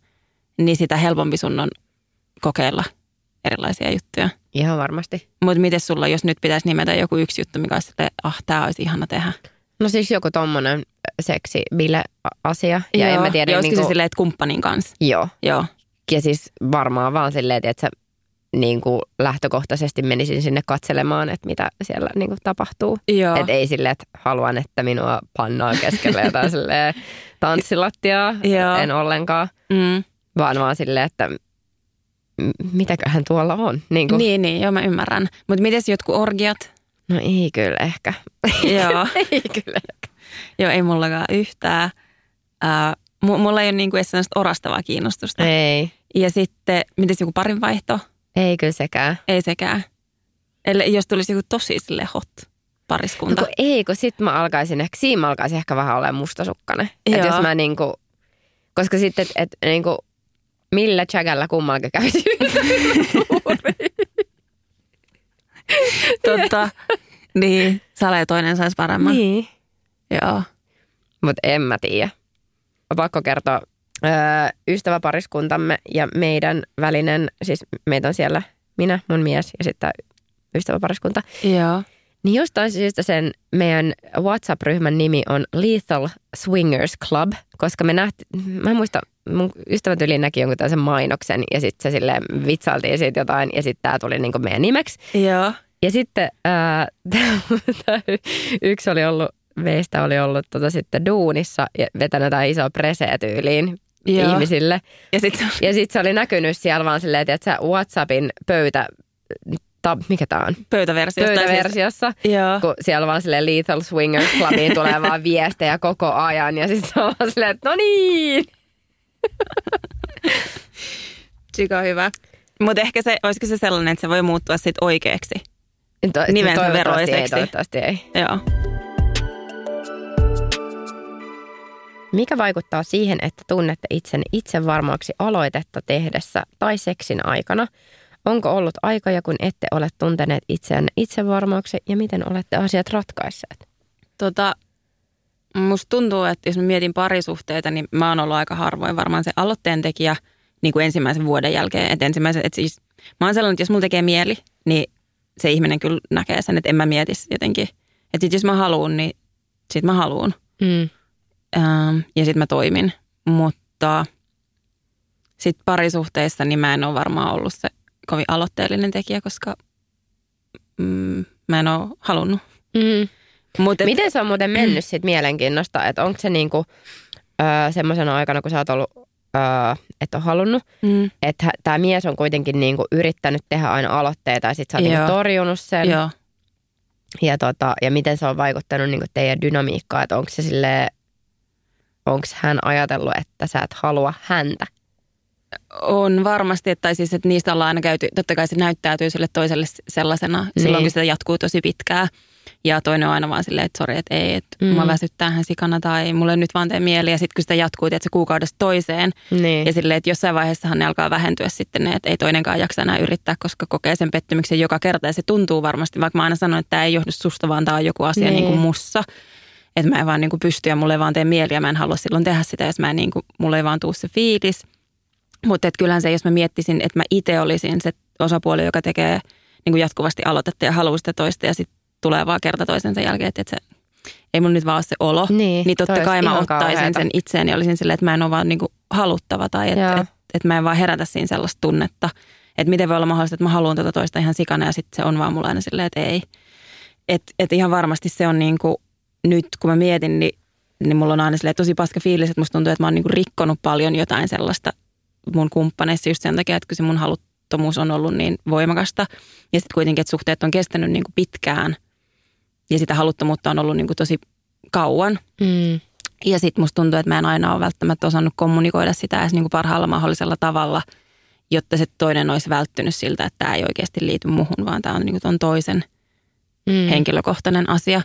niin sitä helpompi sun on kokeilla erilaisia juttuja. Ihan varmasti. Mutta miten sulla, jos nyt pitäisi nimetä joku yksi juttu, mikä olisi silleen, ah, tämä olisi ihana tehdä. No siis joku tommonen seksi bile asia. Ja en mä tiedä. Ja niinku- se silleen, että kumppanin kanssa? Joo. Joo. Ja siis varmaan vaan silleen, että sä niin kuin lähtökohtaisesti menisin sinne katselemaan, että mitä siellä niin kuin tapahtuu. Joo. Et ei silleen, että haluan, että minua pannaan keskellä jotain [LAUGHS] silleen tanssilattiaa. Joo. En ollenkaan. Mm. Vaan vaan silleen, että mitäköhän tuolla on. Niin, kuin, Niin, niin, joo mä ymmärrän. Mutta miten jotkut orgiat? No ei kyllä ehkä. Joo. [LAUGHS] ei kyllä ehkä. joo, ei mullakaan yhtään. Äh, mu- mulla ei ole niinku edes sellaista orastavaa kiinnostusta. Ei. Ja sitten, miten joku parinvaihto? Ei kyllä sekään. Ei sekään. Eli jos tulisi joku tosi sille hot No pariskunta. kun ei, kun sit mä alkaisin ehkä, siinä mä alkaisin ehkä vähän olemaan mustasukkainen. Että jos mä niinku, koska sitten, että et, niinku, millä chagalla kummallakin kävisi Totta. niin, sale ja toinen saisi paremman. Niin. Joo. Mutta en mä tiedä. On pakko kertoa öö, ystäväpariskuntamme ja meidän välinen, siis meitä on siellä minä, mun mies ja sitten ystäväpariskunta, Joo. Niin jostain syystä sen meidän WhatsApp-ryhmän nimi on Lethal Swingers Club, koska me nähtiin, mä en muista, mun ystävät yli näki jonkun tällaisen mainoksen ja sitten se sille vitsailtiin siitä jotain ja sitten tämä tuli niinku meidän nimeksi. Joo. Ja sitten ää, tää [LAUGHS] yksi oli ollut, meistä oli ollut tota sitten duunissa ja vetänyt jotain isoa preseä-tyyliin Joo. ihmisille. Ja sitten Ja sitten se oli näkynyt siellä vaan silleen, että WhatsAppin pöytä, ta, mikä tämä on? Pöytäversiossa. Siis, joo. Kun siellä vaan silleen Lethal Swingers Clubiin [LAUGHS] tulee vaan viestejä koko ajan ja sitten se on vaan silleen, että no niin. [LAUGHS] Sika hyvä. Mutta ehkä se, olisiko se sellainen, että se voi muuttua sitten oikeaksi. To, Nimensä toivottavasti veroiseksi. Ei, toivottavasti ei. Joo. Mikä vaikuttaa siihen, että tunnette itsenne itsevarmaksi aloitetta tehdessä tai seksin aikana? Onko ollut aikoja, kun ette ole tunteneet itseänne itsevarmaksi ja miten olette asiat ratkaisseet? Tota, musta tuntuu, että jos mä mietin parisuhteita, niin mä oon ollut aika harvoin varmaan se aloitteen tekijä niin kuin ensimmäisen vuoden jälkeen. Että ensimmäisen, että siis, mä oon sellainen, että jos mulla tekee mieli, niin se ihminen kyllä näkee sen, että en mä mietisi jotenkin. Että sit jos mä haluun, niin sit mä haluun. Mm. Ähm, ja sitten mä toimin. Mutta sitten parisuhteissa niin mä en ole varmaan ollut se kovin aloitteellinen tekijä, koska mm, mä en ole halunnut. Mm. Mut et, Miten se on muuten mennyt sit mielenkiinnosta, että onko se niinku, öö, semmoisena aikana, kun sä oot ollut, öö, et ole halunnut, Mm, että tämä mies on kuitenkin niinku yrittänyt tehdä aina aloitteita ja sit sä oot niinku torjunut sen. joo. Ja, tota, ja miten se on vaikuttanut niinku teidän dynamiikkaan, että onko se silleen, onko hän ajatellut, että sä et halua häntä? On varmasti, että, tai siis, että niistä ollaan aina käyty, totta kai se näyttäytyy sille toiselle sellaisena Niin. silloin, kun sitä jatkuu tosi pitkään. Ja toinen on aina vaan silleen, että sori, että ei, että Mm. mm. mä väsyttää hän sikana tai mulle nyt vaan tee mieli. Ja sitten kun sitä jatkuu, että se kuukaudesta toiseen. Niin. Ja silleen, että jossain vaiheessahan ne alkaa vähentyä sitten ne, että ei toinenkaan jaksa enää yrittää, koska kokee sen pettymyksen joka kerta. Ja se tuntuu varmasti, vaikka mä aina sanon, että tämä ei johdu susta, vaan tämä on joku asia Niin. niin. kuin mussa. Että mä en vaan niin kuin pysty ja mulle ei vaan tee mieli ja mä en halua silloin tehdä sitä, jos mä en niin kuin, mulle ei vaan tuu se fiilis. Mutta kyllähän se, jos mä miettisin, että mä itse olisin se osapuoli, joka tekee niin kuin jatkuvasti aloitetta ja haluaa sitä toista ja sitten tulee vaan kerta toisensa jälkeen, että, se, ei mun nyt vaan ole se olo. Niin, niin totta kai mä ottaisin kauheata. sen itseeni ja olisin silleen, että mä en ole vaan niin kuin haluttava tai että et, et mä en vaan herätä siinä sellaista tunnetta. Että miten voi olla mahdollista, että mä haluan tätä toista ihan sikana ja sitten se on vaan mulla aina silleen, että ei. Että et ihan varmasti se on niin kuin, nyt kun mä mietin, niin, niin mulla on aina silleen tosi paska fiilis, että musta tuntuu, että mä oon niin kuin rikkonut paljon jotain sellaista mun kumppaneissa just sen takia, että kun se mun haluttomuus on ollut niin voimakasta. Ja sitten kuitenkin, että suhteet on kestänyt niin kuin pitkään ja sitä haluttomuutta on ollut niin kuin tosi kauan. Mm. Ja sitten musta tuntuu, että mä en aina ole välttämättä osannut kommunikoida sitä edes niin kuin parhaalla mahdollisella tavalla, jotta se toinen olisi välttynyt siltä, että tämä ei oikeasti liity muhun, vaan tämä on niin kuin ton toisen Mm. henkilökohtainen asia.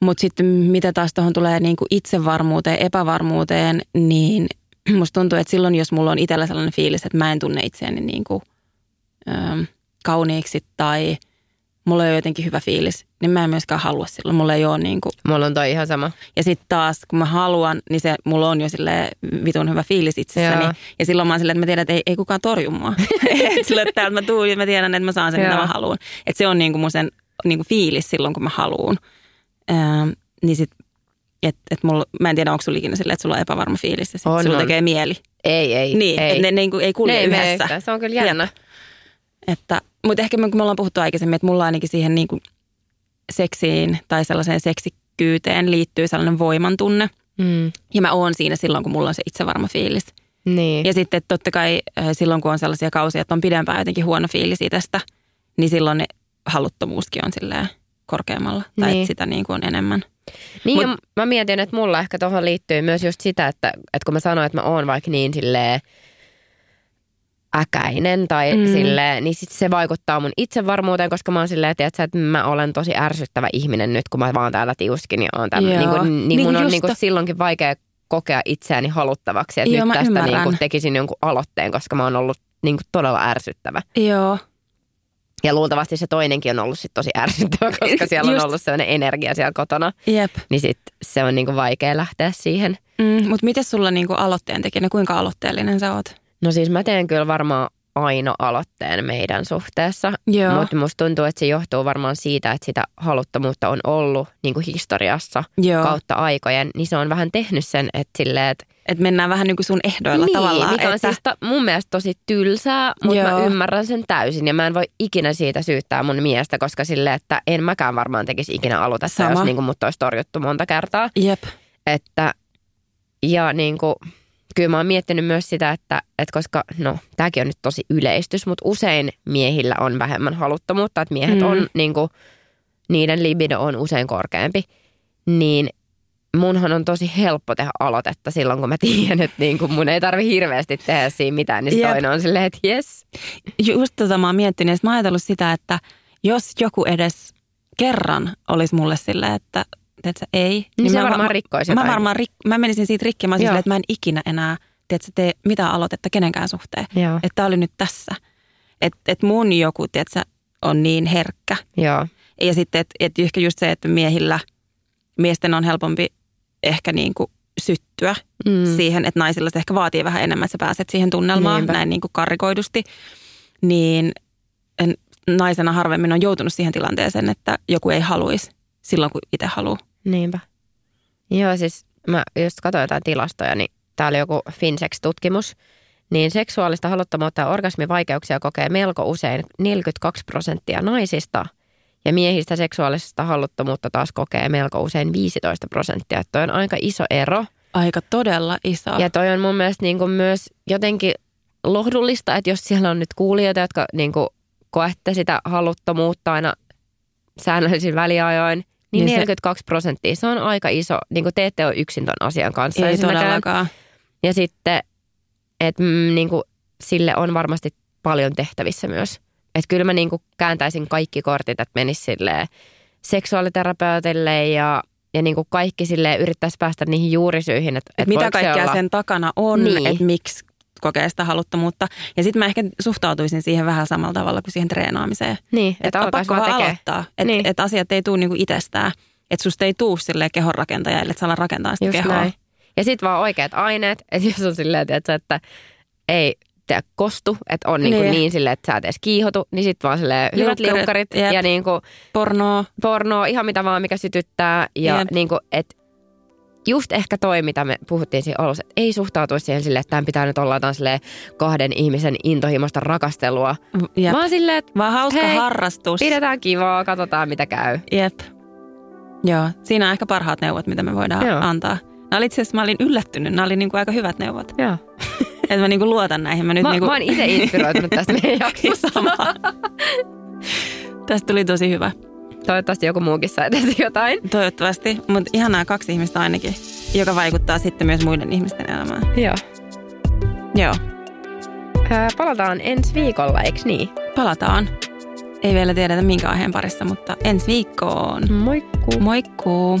Mutta sitten mitä taas tuohon tulee niin kuin itsevarmuuteen, epävarmuuteen, niin [CLEARS THROAT] musta tuntuu, että silloin jos mulla on itsellä sellainen fiilis, että mä en tunne itseäni niin kuin, äm, kauniiksi tai mulla ei ole jotenkin hyvä fiilis, niin mä en myöskään halua silloin. Mulla ei ole niin kuin, Mulla on toi ihan sama. ja sitten taas, kun mä haluan, niin se mulla on jo sille vitun hyvä fiilis itsessäni. Joo. Ja silloin mä oon silleen, että mä tiedän, että ei, ei kukaan torju mua. [LAUGHS] Et silleen, että täältä mä tuun ja mä tiedän, että mä saan sen, mitä Joo. mä haluan. Että se on niinku mun sen niinku fiilis silloin, kun mä haluan. Ähm, niin sit, et, et mulla, mä en tiedä, onko sulla ikinä silleen, että sulla on epävarma fiilis ja sit On, sulla on. tekee mieli. Ei, ei. Niin, ei. että ne niinku ei kulje Ne ei yhdessä. yhtään. Se on kyllä jännä. Että, mutta ehkä me, kun me ollaan puhuttu aikaisemmin, että mulla ainakin siihen niin kuin seksiin tai sellaiseen seksikkyyteen liittyy sellainen voimantunne. Mm. Ja mä oon siinä silloin, kun mulla on se itsevarma fiilis. Niin. Ja sitten totta kai silloin, kun on sellaisia kausia, että on pidempään jotenkin huono fiilis tästä, niin silloin ne haluttomuuskin on silleen korkeammalla. Tai Niin. että sitä niin kuin on enemmän. Niin Mut- ja mä mietin, että mulla ehkä tuohon liittyy myös just sitä, että, että kun mä sanoin, että mä oon vaikka niin silleen äkäinen tai mm. Silleen, niin sit se vaikuttaa mun itsevarmuuteen, koska mä oon silleen, tiedätkö, että mä olen tosi ärsyttävä ihminen nyt, kun mä vaan täällä tiuskin ja oon tämmöinen. Niin, kuin, niin, Niin mun on niin kuin to- silloinkin vaikea kokea itseäni haluttavaksi. Että Joo, nyt tästä niin kuin tekisin jonkun aloitteen, koska mä oon ollut niin kuin todella ärsyttävä. Joo. Ja luultavasti se toinenkin on ollut sit tosi ärsyttävä, koska siellä on Just. ollut sellainen energia siellä kotona. Jep. Niin sit se on niin kuin vaikea lähteä siihen. Mm, mutta miten sulla niin kuin aloitteen tekijänä, kuinka aloitteellinen sä oot? No siis mä teen kyllä varmaan aina aloitteen meidän suhteessa. Mutta musta tuntuu, että se johtuu varmaan siitä, että sitä haluttomuutta on ollut niin kuin historiassa Joo. kautta aikojen. Niin se on vähän tehnyt sen, että silleen, että Että mennään vähän niin kuin sun ehdoilla niin, tavallaan. mikä on että, siis ta- mun mielestä tosi tylsää, mutta Joo. mä ymmärrän sen täysin. Ja mä en voi ikinä siitä syyttää mun miestä, koska silleen, että en mäkään varmaan tekisi ikinä Sama. jos niin kuin mut olisi torjuttu monta kertaa. Jep. Että, ja niin kuin, kyllä mä oon miettinyt myös sitä, että, että koska, no tämäkin on nyt tosi yleistys, mutta usein miehillä on vähemmän haluttomuutta, että miehet Mm. on niin kuin, niiden libido on usein korkeampi, niin munhan on tosi helppo tehdä aloitetta silloin, kun mä tiedän, että niin kuin mun ei tarvi hirveästi tehdä siinä mitään, niin toinen on silleen, että jes. Just tota mä oon miettinyt, että mä oon ajatellut sitä, että jos joku edes kerran olisi mulle silleen, että tiedätkö, ei. Niin se mä, varmaan mä, rikkoisi mä, jotain. varmaan rik, mä menisin siitä rikki, mä silleen, että mä en ikinä enää tiedätkö, tee mitään aloitetta kenenkään suhteen. Joo. Että tää oli nyt tässä. Että et mun joku, tiedätkö, on niin herkkä. Joo. Ja sitten, että et ehkä just se, että miehillä, miesten on helpompi ehkä niin kuin syttyä Mm. siihen, että naisilla se ehkä vaatii vähän enemmän, että sä pääset siihen tunnelmaan Niinpä. näin niin kuin karrikoidusti. Niin en, naisena harvemmin on joutunut siihen tilanteeseen, että joku ei haluaisi silloin, kun itse haluaa. Niinpä. Joo, siis mä just katsoin jotain tilastoja, niin tää oli joku Finsex-tutkimus, niin seksuaalista haluttomuutta ja orgasmivaikeuksia kokee melko usein 42 prosenttia naisista, ja miehistä seksuaalista haluttomuutta taas kokee melko usein 15 prosenttia. Että toi on aika iso ero. Aika todella iso. Ja toi on mun mielestä niin kuin myös jotenkin lohdullista, että jos siellä on nyt kuulijoita, jotka niin kuin koette sitä haluttomuutta aina säännöllisin väliajoin, niin, Niin niin se- 42 prosenttia, se on aika iso. Niin kuin te ette ole yksin ton asian kanssa ei todellakaan. Ja sitten, että mm, niin kuin, sille on varmasti paljon tehtävissä myös. Että kyllä mä niin kuin kääntäisin kaikki kortit, että menisi silleen seksuaaliterapeutille ja, ja niin kuin kaikki silleen yrittäisi päästä niihin juurisyihin. Että, Et että mitä kaikkea olla- sen takana on, niin. että miksi kokee sitä haluttomuutta. Ja sitten mä ehkä suhtautuisin siihen vähän samalla tavalla kuin siihen treenaamiseen. Niin, että Että on pakko vaan tekee. aloittaa. Että Niin. et asiat ei tule niinku itsestään. Että susta ei tuu silleen kehonrakentaja, ellei sä ala rakentaa sitä Just kehoa. näin. Ja sitten vaan oikeat aineet, [LAUGHS] että jos on silleen, tiedätkö, että ei tee kostu, että on niin, Niin. niin silleen, että sä et edes kiihotu, niin sitten vaan silleen hyvät Liukkarit, liukkarit jep. ja niin kuin Pornoa. pornoa, ihan mitä vaan, mikä sytyttää. Ja Jep. niin kuin, että just ehkä toi, mitä me puhuttiin siinä alussa, että ei suhtautuisi siihen silleen, että tämän pitää nyt olla jotain kahden ihmisen intohimoista rakastelua. Jep. Vaan silleen, että Vaan hauska hei, harrastus. pidetään kivaa, katsotaan mitä käy. Jep. Joo, siinä on ehkä parhaat neuvot, mitä me voidaan Joo. Antaa. Nämä oli itse asiassa, mä olin yllättynyt. Nämä oli niinku aika hyvät neuvot. Joo. [LAUGHS] Että mä niinku luotan näihin. Mä, nyt Mä, niinku... mä oon itse inspiroitunut tästä meidän [LAUGHS] jaksosta. Tästä tuli tosi hyvä. Toivottavasti joku muukin sai tässä [LAUGHS] jotain. Toivottavasti, mutta ihanaa kaksi ihmistä ainakin, joka vaikuttaa sitten myös muiden ihmisten elämään. Joo. Joo, Ää, palataan ensi viikolla, eikö niin? palataan. Ei vielä tiedetä minkä aiheen parissa, mutta ensi viikkoon. Moikku. Moikkuu!